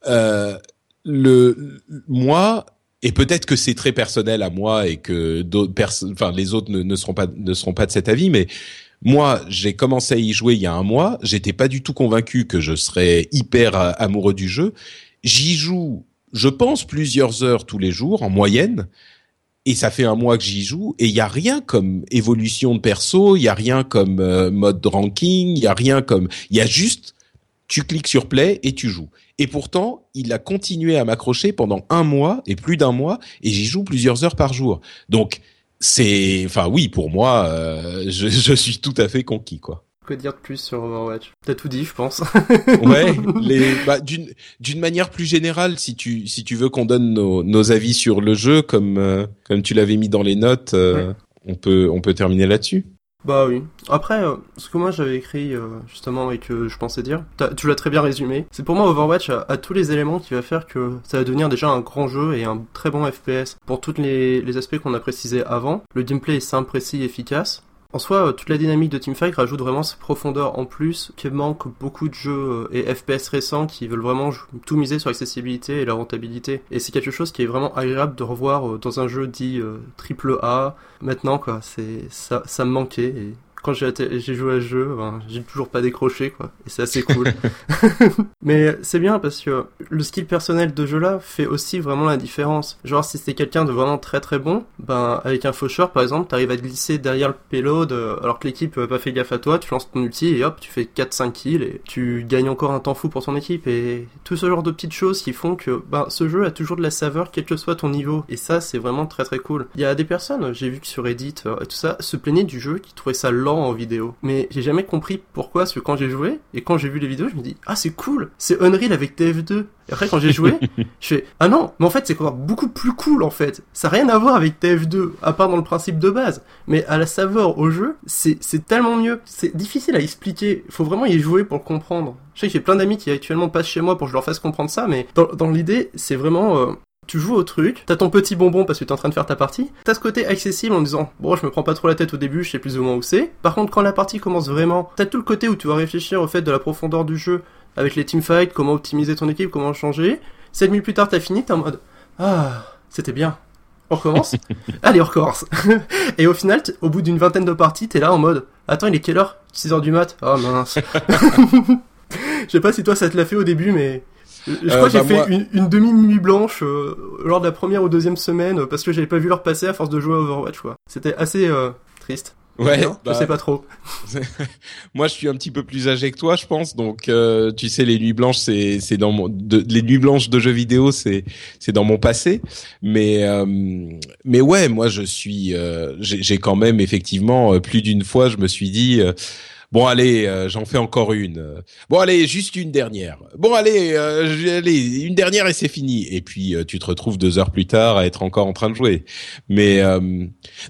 euh, le moi et peut-être que c'est très personnel à moi et que enfin les autres ne, seront pas ne seront pas de cet avis, mais moi j'ai commencé à y jouer il y a un mois. J'étais pas du tout convaincu que je serais hyper amoureux du jeu. J'y joue, je pense plusieurs heures tous les jours en moyenne et ça fait un mois que j'y joue et il y a rien comme évolution de perso, il y a rien comme euh, mode ranking, il y a rien comme il y a juste tu cliques sur play et tu joues. Et pourtant, il a continué à m'accrocher pendant un mois et plus d'un mois et j'y joue plusieurs heures par jour. Donc c'est enfin oui, pour moi euh, je, je suis tout à fait conquis quoi que dire de plus sur Overwatch? T'as tout dit, je pense. ouais, les, bah, d'une d'une manière plus générale, si tu si tu veux qu'on donne nos, nos avis sur le jeu, comme euh, comme tu l'avais mis dans les notes, euh, on peut on peut terminer là-dessus. Bah oui. Après, euh, ce que moi j'avais écrit justement et que je pensais dire, tu l'as très bien résumé. C'est pour moi Overwatch a, tous les éléments qui va faire que ça va devenir déjà un grand jeu et un très bon FPS pour tous les, les aspects qu'on a précisés avant. Le gameplay est simple, précis, efficace. En soi, euh, toute la dynamique de Teamfight rajoute vraiment cette profondeur en plus qui manque beaucoup de jeux euh, et FPS récents qui veulent vraiment tout miser sur l'accessibilité et la rentabilité. Et c'est quelque chose qui est vraiment agréable de revoir euh, dans un jeu dit triple A. Maintenant, quoi, c'est ça, ça me manquait. Quand j'ai joué à ce jeu, ben, j'ai toujours pas décroché, quoi. Et c'est assez cool. Mais c'est bien parce que le skill personnel de jeu-là fait aussi vraiment la différence. Genre, si c'est quelqu'un de vraiment très très bon, ben, avec un faucheur, par exemple, t'arrives à te glisser derrière le payload, euh, alors que l'équipe n'a pas fait gaffe à toi, tu lances ton ulti et hop, tu fais 4-5 kills et tu gagnes encore un temps fou pour ton équipe et tout ce genre de petites choses qui font que, ben, ce jeu a toujours de la saveur quel que soit ton niveau. Et ça, c'est vraiment très très cool. Il y a des personnes, j'ai vu que sur Reddit euh, et tout ça, se plaignaient du jeu, qui trouvaient ça lent en vidéo. Mais j'ai jamais compris pourquoi, parce que quand j'ai joué, et quand j'ai vu les vidéos, je me dis, ah c'est cool, c'est Unreal avec TF2. Et après quand j'ai joué, je fais, ah non, mais en fait c'est encore beaucoup plus cool en fait. Ça n'a rien à voir avec TF2, à part dans le principe de base. Mais à la saveur au jeu, c'est tellement mieux. C'est difficile à expliquer, faut vraiment y jouer pour le comprendre. Je sais que j'ai plein d'amis qui actuellement passent chez moi pour que je leur fasse comprendre ça, mais dans, dans l'idée, c'est vraiment... Euh, tu joues au truc, t'as ton petit bonbon parce que t'es en train de faire ta partie, t'as ce côté accessible en disant bon je me prends pas trop la tête au début, je sais plus ou moins où c'est. Par contre quand la partie commence vraiment, t'as tout le côté où tu vas réfléchir au fait de la profondeur du jeu avec les teamfights, comment optimiser ton équipe, comment changer. 7 minutes plus tard t'as fini, t'es en mode ah c'était bien. On recommence Allez on recommence Et au final, au bout d'une vingtaine de parties, t'es là en mode attends il est quelle heure? 6h du mat Oh mince Je sais pas si toi ça te l'a fait au début mais je crois que j'ai euh, bah, fait une, demi-nuit blanche euh, lors de la première ou deuxième semaine euh, parce que j'avais pas vu leur passer à force de jouer à Overwatch quoi. C'était assez triste. Ouais, je sais bah, pas trop. Moi, je suis un petit peu plus âgé que toi, je pense. Donc, tu sais, les nuits blanches, c'est c'est dans mon les nuits blanches de jeux vidéo, c'est c'est dans mon passé. Mais mais ouais, moi, je suis j'ai quand même effectivement plus d'une fois, je me suis dit Bon allez, euh, j'en fais encore une. Bon allez, juste une dernière. Bon allez, euh, allez une dernière et c'est fini. Et puis euh, tu te retrouves deux heures plus tard à être encore en train de jouer. Mais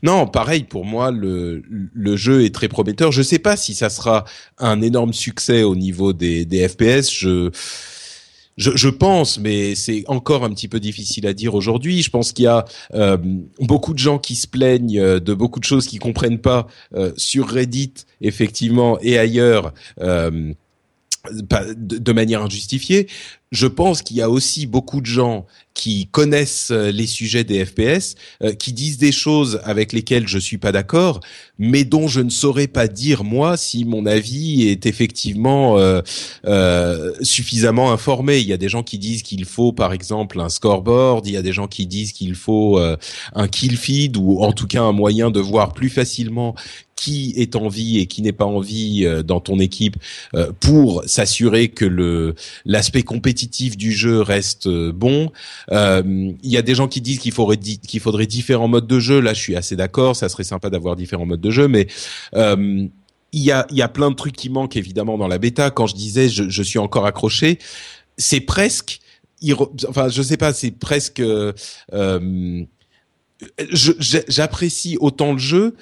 non, pareil pour moi, le le jeu est très prometteur. Je sais pas si ça sera un énorme succès au niveau des des FPS. Je je, pense, mais c'est encore un petit peu difficile à dire aujourd'hui. Je pense qu'il y a euh, beaucoup de gens qui se plaignent euh, de beaucoup de choses qu'ils comprennent pas euh, sur Reddit, effectivement, et ailleurs. De manière injustifiée. Je pense qu'il y a aussi beaucoup de gens qui connaissent euh, les sujets des FPS, euh, qui disent des choses avec lesquelles je suis pas d'accord, mais dont je ne saurais pas dire moi si mon avis est effectivement euh, euh, suffisamment informé. Il y a des gens qui disent qu'il faut par exemple un scoreboard, il y a des gens qui disent qu'il faut un kill feed ou en tout cas un moyen de voir plus facilement qui est en vie et qui n'est pas en vie dans ton équipe pour s'assurer que le l'aspect compétitif du jeu reste bon. Euh, il y a des gens qui disent qu'il faudrait qu'il faudrait différents modes de jeu. Là, je suis assez d'accord. Ça serait sympa d'avoir différents modes de jeu, mais euh, il y a y a plein de trucs qui manquent évidemment dans la bêta. Quand je disais je, je suis encore accroché, c'est presque enfin je sais pas, c'est presque euh, j'apprécie autant le jeu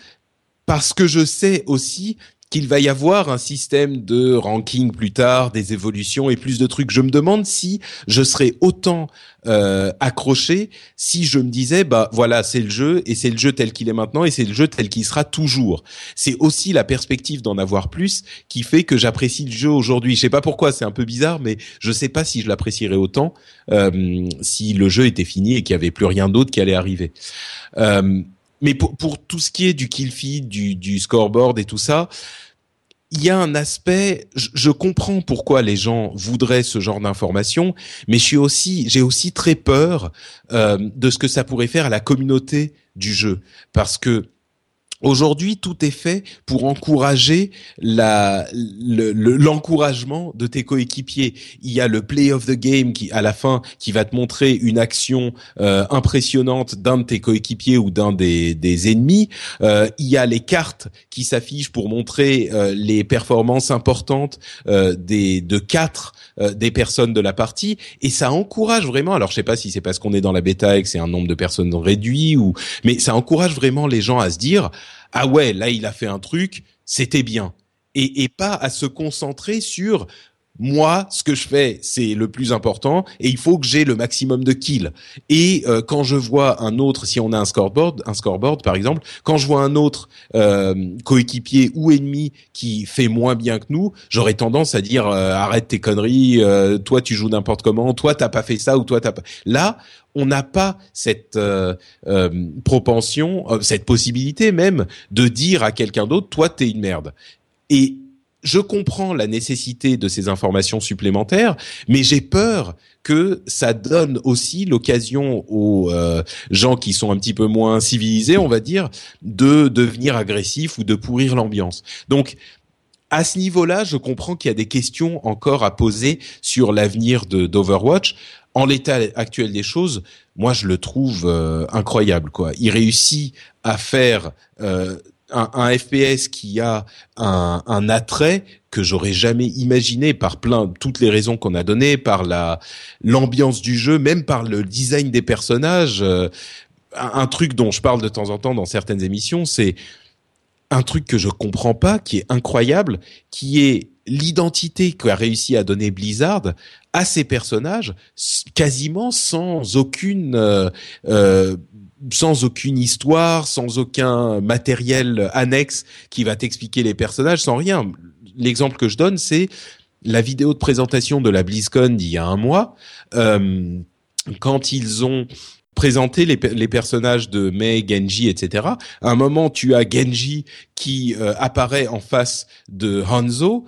parce que je sais aussi qu'il va y avoir un système de ranking plus tard, des évolutions et plus de trucs. Je me demande si je serais autant euh, accroché si je me disais bah voilà c'est le jeu et c'est le jeu tel qu'il est maintenant et c'est le jeu tel qu'il sera toujours. C'est aussi la perspective d'en avoir plus qui fait que j'apprécie le jeu aujourd'hui. Je sais pas pourquoi, c'est un peu bizarre, mais je sais pas si je l'apprécierais autant euh, si le jeu était fini et qu'il y avait plus rien d'autre qui allait arriver. Euh, mais pour, pour tout ce qui est du kill feed, du, du scoreboard et tout ça, il y a un aspect, je, je, comprends pourquoi les gens voudraient ce genre d'informations, mais je suis aussi, j'ai aussi très peur euh, de ce que ça pourrait faire à la communauté du jeu, parce que Aujourd'hui, tout est fait pour encourager l'encouragement de tes coéquipiers. Il y a le play of the game qui, à la fin, qui va te montrer une action euh, impressionnante d'un de tes coéquipiers ou d'un des, des ennemis. Euh, il y a les cartes qui s'affichent pour montrer euh, les performances importantes des de quatre des personnes de la partie. Et ça encourage vraiment. Alors, je sais pas si c'est parce qu'on est dans la bêta et que c'est un nombre de personnes réduit ou, mais ça encourage vraiment les gens à se dire ah ouais, là il a fait un truc, c'était bien. Et, pas à se concentrer sur moi, ce que je fais, c'est le plus important et il faut que j'ai le maximum de kills. Et euh, quand je vois un autre, si on a un scoreboard, un scoreboard par exemple, quand je vois un autre euh, coéquipier ou ennemi qui fait moins bien que nous, j'aurais tendance à dire euh, arrête tes conneries, toi tu joues n'importe comment, toi t'as pas fait ça ou toi t'as pas. Là, on n'a pas cette propension, cette possibilité même de dire à quelqu'un d'autre toi t'es une merde. Et je comprends la nécessité de ces informations supplémentaires, mais j'ai peur que ça donne aussi l'occasion aux euh, gens qui sont un petit peu moins civilisés, on va dire, de devenir agressifs ou de pourrir l'ambiance. Donc, à ce niveau-là, je comprends qu'il y a des questions encore à poser sur l'avenir d'Overwatch. En l'état actuel des choses, moi je le trouve euh, incroyable. Quoi. Il réussit à faire euh, un, FPS qui a un, un attrait que j'aurais jamais imaginé par plein toutes les raisons qu'on a données, par la l'ambiance du jeu, même par le design des personnages. Euh, un, truc dont je parle de temps en temps dans certaines émissions, c'est un truc que je comprends pas, qui est incroyable, qui est l'identité qu'a réussi à donner Blizzard à ses personnages, quasiment sans aucune euh, euh, sans aucune histoire, sans aucun matériel annexe qui va t'expliquer les personnages, sans rien. L'exemple que je donne, c'est la vidéo de présentation de la BlizzCon d'il y a un mois, euh, quand ils ont présenté les, personnages de Mei, Genji, etc. À un moment, tu as Genji qui euh, apparaît en face de Hanzo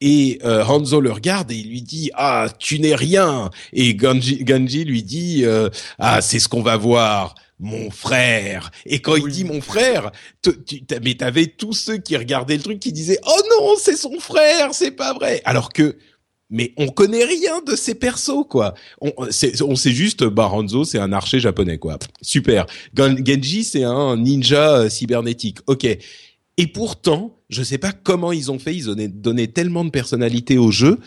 et euh, Hanzo le regarde et il lui dit ah tu n'es rien et Genji, Genji lui dit ah c'est ce qu'on va voir mon frère. Et quand il dit mon frère, tu, mais t'avais tous ceux qui regardaient le truc qui disaient oh non c'est son frère, c'est pas vrai. Alors que mais on connaît rien de ces persos quoi. On, on sait juste Baranzo c'est un archer japonais quoi. Super. Genji c'est un ninja euh, cybernétique. Ok. Et pourtant, je sais pas comment ils ont fait. Ils ont donné tellement de personnalité au jeu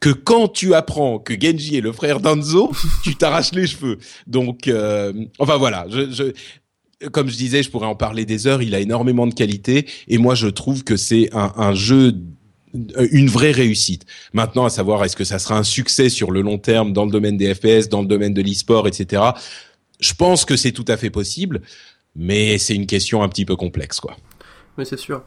que quand tu apprends que Genji est le frère d'Anzo, tu t'arraches les cheveux. Donc, euh, enfin voilà, je, je, comme je disais, je pourrais en parler des heures. Il a énormément de qualité et moi je trouve que c'est un, un jeu une vraie réussite. Maintenant, à savoir, est-ce que ça sera un succès sur le long terme dans le domaine des FPS, dans le domaine de l'e-sport, etc. Je pense que c'est tout à fait possible, mais c'est une question un petit peu complexe, quoi. Mais c'est sûr.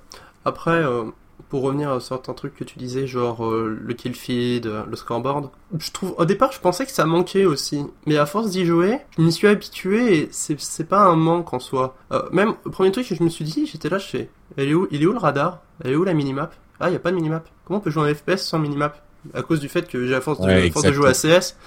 Après, euh, pour revenir à certains trucs que tu disais, genre euh, le kill feed, euh, le scoreboard, je trouve, au départ, je pensais que ça manquait aussi. Mais à force d'y jouer, je m'y suis habitué et c'est pas un manque en soi. Euh, même, le premier truc que je me suis dit, j'étais là, je fais, elle est où, il est où le radar? Elle est où la minimap? Ah, il y a pas de minimap. Comment on peut jouer en FPS sans minimap? À cause du fait que j'ai à force de, force de jouer à CS,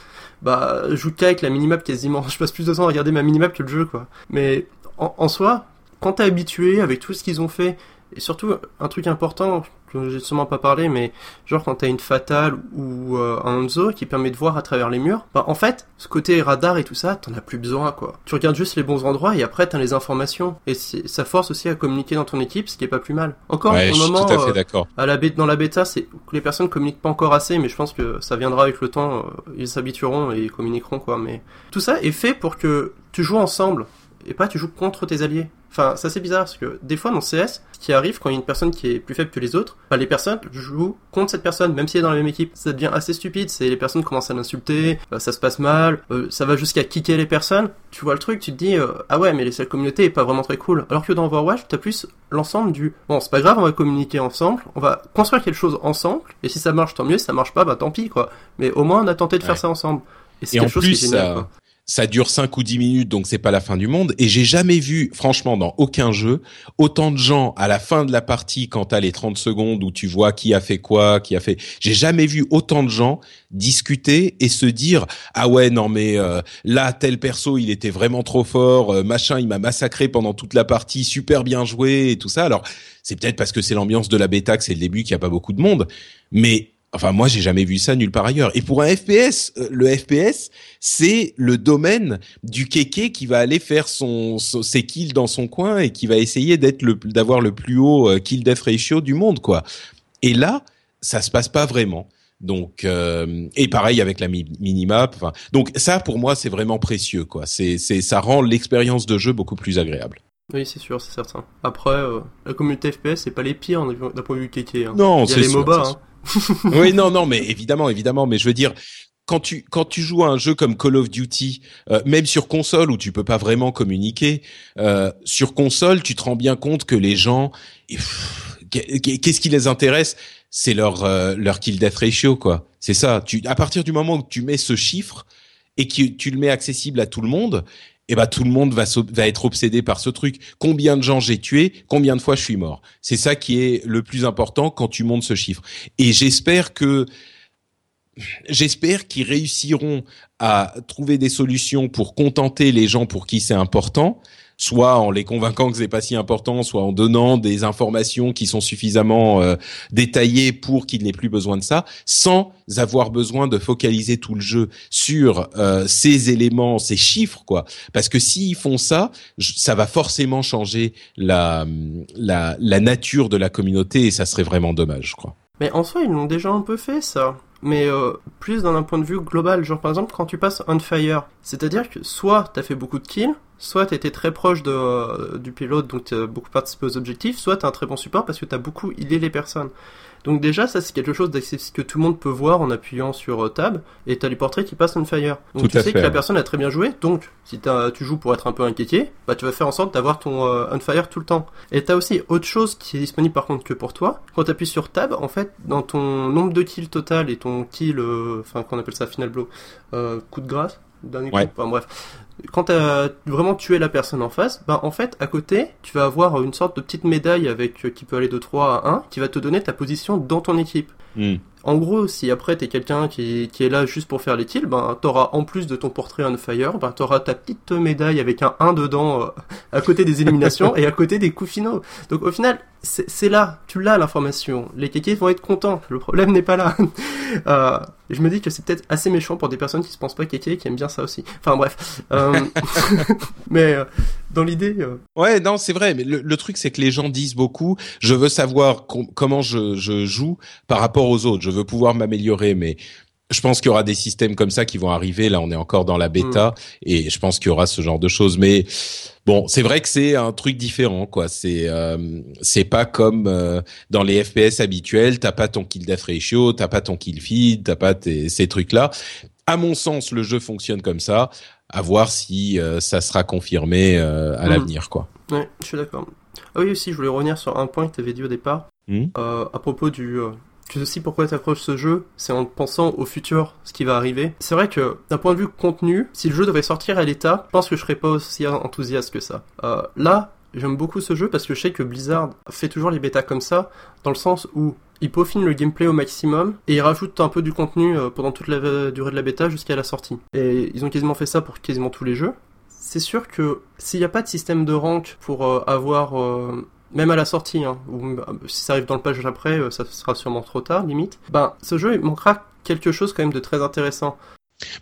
bah, je joue qu'avec la minimap quasiment. Je passe plus de temps à regarder ma minimap que le jeu, quoi. Mais, en, en soi, quand t'es habitué avec tout ce qu'ils ont fait, et surtout, un truc important, que j'ai sûrement pas parlé, mais genre quand t'as une fatale ou euh, un Hanzo qui permet de voir à travers les murs, bah en fait, ce côté radar et tout ça, t'en as plus besoin quoi. Tu regardes juste les bons endroits et après t'as les informations. Et ça force aussi à communiquer dans ton équipe, ce qui est pas plus mal. Encore, ouais, au moment, tout à fait euh, à la dans la bêta, c'est que les personnes communiquent pas encore assez, mais je pense que ça viendra avec le temps, euh, ils s'habitueront et ils communiqueront quoi. Mais tout ça est fait pour que tu joues ensemble et pas tu joues contre tes alliés. Enfin, c'est assez bizarre parce que des fois dans CS, ce qui arrive quand il y a une personne qui est plus faible que les autres, bah, les personnes jouent contre cette personne, même si elle est dans la même équipe. Ça devient assez stupide. C'est les personnes commencent à l'insulter, euh, ça se passe mal, euh, ça va jusqu'à kicker les personnes. Tu vois le truc, tu te dis euh, ah ouais, mais cette communauté est pas vraiment très cool. Alors que dans Overwatch, t'as plus l'ensemble du bon, c'est pas grave, on va communiquer ensemble, on va construire quelque chose ensemble. Et si ça marche, tant mieux. Si ça marche pas, bah tant pis quoi. Mais au moins on a tenté de faire ça ensemble. Et c'est quelque chose plus, qui est génial, ça dure 5 ou 10 minutes, donc c'est pas la fin du monde. Et j'ai jamais vu, franchement, dans aucun jeu, autant de gens à la fin de la partie, quand t'as les 30 secondes où tu vois qui a fait quoi, qui a fait... J'ai jamais vu autant de gens discuter et se dire ah ouais non mais euh, là tel perso il était vraiment trop fort euh, machin il m'a massacré pendant toute la partie super bien joué et tout ça alors c'est peut-être parce que c'est l'ambiance de la bêta que c'est le début qu'il y a pas beaucoup de monde mais Enfin, moi, j'ai jamais vu ça nulle part ailleurs. Et pour un FPS, euh, le FPS, c'est le domaine du kéké qui va aller faire son, ses kills dans son coin et qui va essayer d'être le, d'avoir le plus haut euh, kill death ratio du monde, quoi. Et là, ça se passe pas vraiment. Donc, euh, et pareil avec la minimap. Enfin, donc ça, pour moi, c'est vraiment précieux, quoi. C'est, c'est, ça rend l'expérience de jeu beaucoup plus agréable. Oui, c'est sûr, c'est certain. Après, la communauté FPS, c'est pas les pires d'un point de vue kéké. Hein. Non, c'est les MOBA. Oui, non, non, mais évidemment, évidemment, mais je veux dire, quand tu quand tu joues à un jeu comme Call of Duty, euh, même sur console où tu peux pas vraiment communiquer, euh, sur console, tu te rends bien compte que les gens, qu'est-ce qui les intéresse? C'est leur euh, leur kill death ratio, quoi. C'est ça. Tu à partir du moment où tu mets ce chiffre et que tu le mets accessible à tout le monde, eh ben tout le monde va, être obsédé par ce truc. Combien de gens j'ai tué Combien de fois je suis mort C'est ça qui est le plus important quand tu montes ce chiffre. Et j'espère que j'espère qu'ils réussiront à trouver des solutions pour contenter les gens pour qui c'est important, soit en les convainquant que c'est pas si important, soit en donnant des informations qui sont suffisamment euh, détaillées pour qu'il n'ait plus besoin de ça, sans avoir besoin de focaliser tout le jeu sur euh, ces éléments, ces chiffres, quoi. Parce que s'ils font ça, ça va forcément changer la, la, la nature de la communauté et ça serait vraiment dommage, je crois. Mais en soi, ils l'ont déjà un peu fait, ça mais euh, plus d'un point de vue global. Genre par exemple quand tu passes on fire, c'est-à-dire que soit t'as fait beaucoup de kills, soit t'étais très proche euh, du pilote, donc t'as beaucoup participé aux objectifs, soit t'as un très bon support parce que t'as beaucoup aidé les personnes. Donc déjà, ça c'est quelque chose que tout le monde peut voir en appuyant sur euh, Tab, et t'as les portraits qui passent on fire. Donc tu sais que la personne a très bien joué, donc si tu joues pour être un peu inquiété, bah tu vas faire en sorte d'avoir ton euh, on fire tout le temps. Et t'as aussi autre chose qui est disponible par contre que pour toi. Quand t'appuies sur Tab, en fait, dans ton nombre de kills total et ton kill, euh, enfin qu'on appelle ça final blow, coup de grâce, dernier coup, enfin bref, quand tu as vraiment tué la personne en face, ben en fait à côté tu vas avoir une sorte de petite médaille avec euh, qui peut aller de 3 à 1 qui va te donner ta position dans ton équipe. Hmm. En gros, si après t'es quelqu'un qui, qui, est là juste pour faire les kills, ben t'auras en plus de ton portrait on fire, ben t'auras ta petite médaille avec un 1 dedans euh, à côté des éliminations et à côté des coups finaux. Donc au final, c'est là, tu l'as l'information. Les kékés vont être contents. Le problème n'est pas là. euh, je me dis que c'est peut-être assez méchant pour des personnes qui se pensent pas kékés qui aiment bien ça aussi. Enfin bref. Euh, mais euh, dans l'idée. Ouais, non, c'est vrai. Mais le, truc, c'est que les gens disent beaucoup. Je veux savoir comment je, je joue par rapport aux autres. Je veux pouvoir m'améliorer, mais je pense qu'il y aura des systèmes comme ça qui vont arriver. Là, on est encore dans la bêta mm. et je pense qu'il y aura ce genre de choses. Mais bon, c'est vrai que c'est un truc différent, quoi. C'est euh, c'est pas comme euh, dans les FPS habituels. T'as pas ton kill death ratio, t'as pas ton kill feed, t'as pas ces trucs-là. À mon sens, le jeu fonctionne comme ça. À voir si euh, ça sera confirmé à mm. l'avenir, quoi. Ouais, je suis d'accord. Ah oui, aussi, je voulais revenir sur un point que tu avais dit au départ, mm. à propos du tu sais aussi pourquoi tu approches ce jeu, c'est en pensant au futur, ce qui va arriver. C'est vrai que d'un point de vue contenu, si le jeu devait sortir à l'état, je pense que je serais pas aussi enthousiaste que ça. Euh, là, j'aime beaucoup ce jeu parce que je sais que Blizzard fait toujours les bêtas comme ça, dans le sens où ils peaufinent le gameplay au maximum et ils rajoutent un peu du contenu euh, pendant toute la durée de la bêta jusqu'à la sortie. Et ils ont quasiment fait ça pour quasiment tous les jeux. C'est sûr que s'il n'y a pas de système de rank pour euh, avoir même à la sortie, hein, ou euh, si ça arrive dans le page après, euh, ça sera sûrement trop tard, limite. Ben, ce jeu, il manquera quelque chose quand même de très intéressant.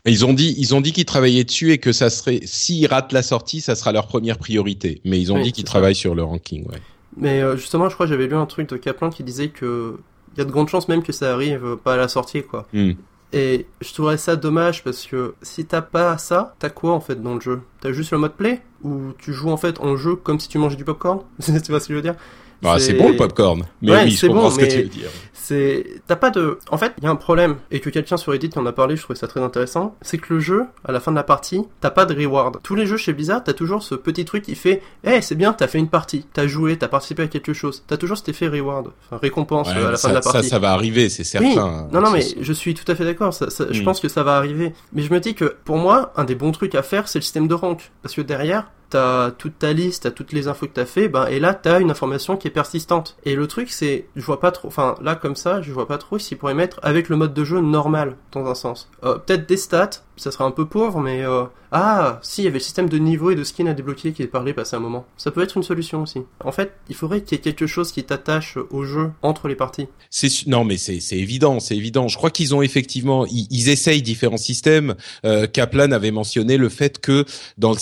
Mais ils ont dit, ils ont dit qu'ils travaillaient dessus et que ça serait, s'ils ratent la sortie, ça sera leur première priorité. Mais ils ont dit qu'ils travaillent sur le ranking, ouais. Mais euh, justement, je crois que j'avais lu un truc de Kaplan qui disait que il y a de grandes chances même que ça arrive pas à la sortie, quoi. Hmm. Et je trouverais ça dommage parce que si t'as pas ça, t'as quoi en fait dans le jeu? T'as juste le mode play? Ou tu joues en fait en jeu comme si tu mangeais du popcorn? Tu vois ce que je veux dire? Bah, c'est bon le popcorn. Mais oui, je comprends ce que tu veux dire. C'est, t'as pas de, en fait, il y a un problème et que quelqu'un sur Reddit en a parlé, je trouvais ça très intéressant. C'est que le jeu, à la fin de la partie, t'as pas de reward. Tous les jeux chez Blizzard, t'as toujours ce petit truc qui fait, eh, c'est bien, t'as fait une partie, t'as joué, t'as participé à quelque chose. T'as toujours cet effet reward, enfin récompense à la fin de la partie. Ça, ça va arriver, c'est certain. Non, non, mais je suis tout à fait d'accord. Ça, Je hmm. pense que ça va arriver. Mais je me dis que pour moi, un des bons trucs à faire, c'est le système de rank, parce que derrière, t'as toute ta liste, t'as toutes les infos que t'as fait, ben, et là, t'as une information qui est persistante. Et le truc, c'est, je vois pas trop, enfin, là, comme ça, je vois pas trop s'ils pourraient mettre avec le mode de jeu normal, dans un sens. Euh, peut-être des stats, ça serait un peu pauvre, mais euh... ah, si, il y avait le système de niveau et de skin à débloquer qui est parlé passé un moment. Ça peut être une solution aussi. En fait, il faudrait qu'il y ait quelque chose qui t'attache au jeu entre les parties. C'est non, mais c'est c'est évident, c'est évident. Je crois qu'ils ont effectivement, ils, essayent différents systèmes. Euh, Kaplan avait mentionné le fait que dans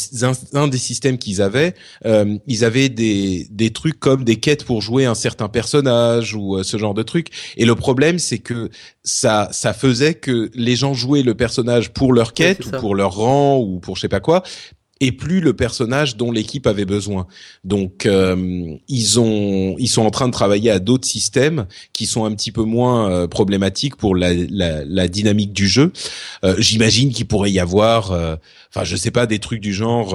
un, des systèmes qu'ils avaient, euh, ils avaient des des trucs comme des quêtes pour jouer un certain personnage ou euh, ce genre de trucs. Et le problème, c'est que ça ça faisait que les gens jouaient le personnage pour leur quête ou pour leur rang ou pour je sais pas quoi et plus le personnage dont l'équipe avait besoin. Donc euh, ils ont ils sont en train de travailler à d'autres systèmes qui sont un petit peu moins euh, problématiques pour la, la, la, dynamique du jeu. Euh, J'imagine qu'il pourrait y avoir, euh, enfin je sais pas des trucs du genre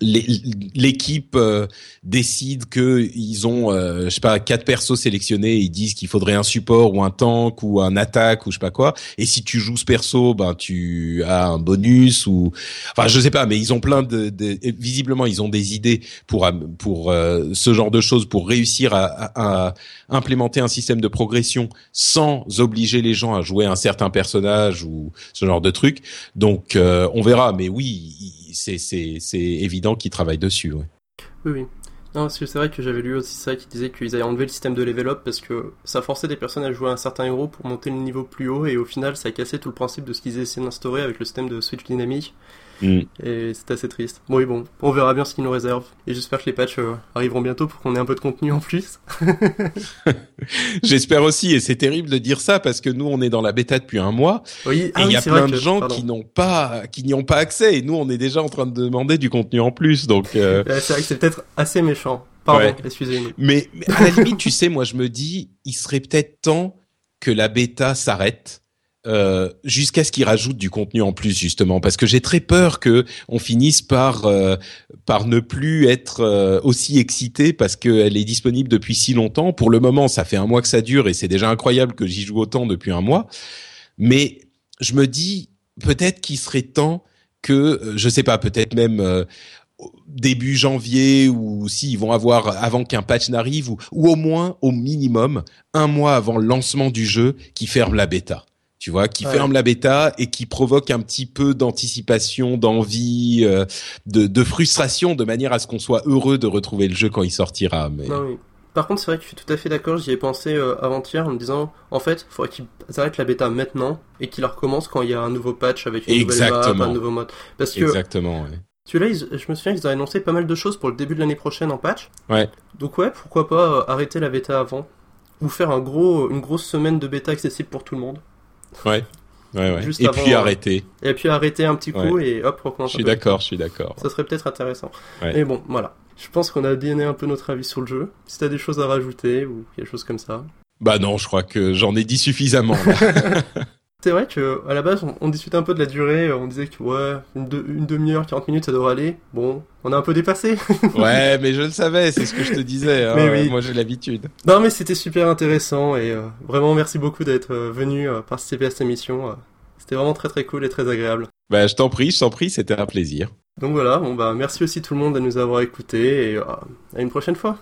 l'équipe euh, décide que ils ont euh, je sais pas quatre persos sélectionnés ils disent qu'il faudrait un support ou un tank ou un attaque ou je sais pas quoi. Et si tu joues ce perso ben tu as un bonus ou enfin je sais pas mais ils ont plein de, de visiblement ils ont des idées pour pour euh, ce genre de choses pour réussir à, à, implémenter un système de progression sans obliger les gens à jouer un certain personnage ou ce genre de truc. Donc on verra. Mais oui c'est évident qu'ils travaillent dessus. Ouais. Oui, oui. Non, parce que c'est vrai que j'avais lu aussi ça qui disait qu'ils avaient enlevé le système de level up parce que ça forçait des personnes à jouer à un certain héros pour monter le niveau plus haut et au final ça cassait tout le principe de ce qu'ils essaient d'instaurer avec le système de switch dynamique. Mm. Et c'est assez triste. Bon, oui, bon, on verra bien ce qu'ils nous réservent. Et j'espère que les patchs euh, arriveront bientôt pour qu'on ait un peu de contenu en plus. J'espère aussi, et c'est terrible de dire ça parce que nous, on est dans la bêta depuis un mois. Oui, Et ah il oui, y a c'est plein de gens pardon. qui n'ont pas, qui n'y ont pas accès. Et nous, on est déjà en train de demander du contenu en plus. Donc, euh, c'est vrai que c'est peut-être assez méchant. Pardon, Ouais. excusez-nous. mais, mais à la limite, tu sais, moi, je me dis, il serait peut-être temps que la bêta s'arrête. Euh, jusqu'à ce qu'ils rajoutent du contenu en plus justement. Parce que j'ai très peur que on finisse par euh, par ne plus être euh, aussi excité parce qu'elle est disponible depuis si longtemps. Pour le moment ça fait un mois que ça dure et c'est déjà incroyable que j'y joue autant depuis un mois. Mais je me dis peut-être qu'il serait temps que euh, je sais pas peut-être même euh, début janvier ou s'ils vont avoir avant qu'un patch n'arrive ou, ou au moins au minimum un mois avant le lancement du jeu qui ferme la bêta. Tu vois, qui Ouais. ferme la bêta et qui provoque un petit peu d'anticipation, d'envie, euh, de, de frustration, de manière à ce qu'on soit heureux de retrouver le jeu quand il sortira. Mais Non, oui. Par contre, c'est vrai que je suis tout à fait d'accord, j'y ai pensé euh, avant-hier en me disant, en fait, il faudrait qu'ils arrêtent la bêta maintenant et qu'ils la recommencent quand il y a un nouveau patch avec une nouvelle map, Exactement. un nouveau mode. Parce que exactement. ouais. celui-là, je me souviens qu'ils ont annoncé pas mal de choses pour le début de l'année prochaine en patch. Ouais. Donc ouais, pourquoi pas euh, arrêter la bêta avant ou faire un gros, une grosse semaine de bêta accessible pour tout le monde. Ouais. Ouais, ouais. Juste Et avant, puis arrêter. Et puis arrêter un petit coup et hop, Je recommencer. suis d'accord, je suis d'accord. Ça serait peut-être intéressant. Mais bon, voilà. Je pense qu'on a donné un peu notre avis sur le jeu. Si t'as des choses à rajouter ou quelque chose comme ça. Bah non, je crois que j'en ai dit suffisamment. C'est vrai que à la base, on, on discutait un peu de la durée. On disait que ouais, une, de- une demi-heure, 40 minutes, ça devrait aller. Bon, on a un peu dépassé. ouais, mais je le savais, c'est ce que je te disais. hein. Oui. Moi, j'ai l'habitude. non, mais c'était super intéressant et euh, vraiment merci beaucoup d'être euh, venu euh, participer à cette émission. euh. C'était vraiment très très cool et très agréable. Bah, je t'en prie, je t'en prie, c'était un plaisir. Donc voilà, bon bah merci aussi tout le monde de nous avoir écoutés et euh, à une prochaine fois.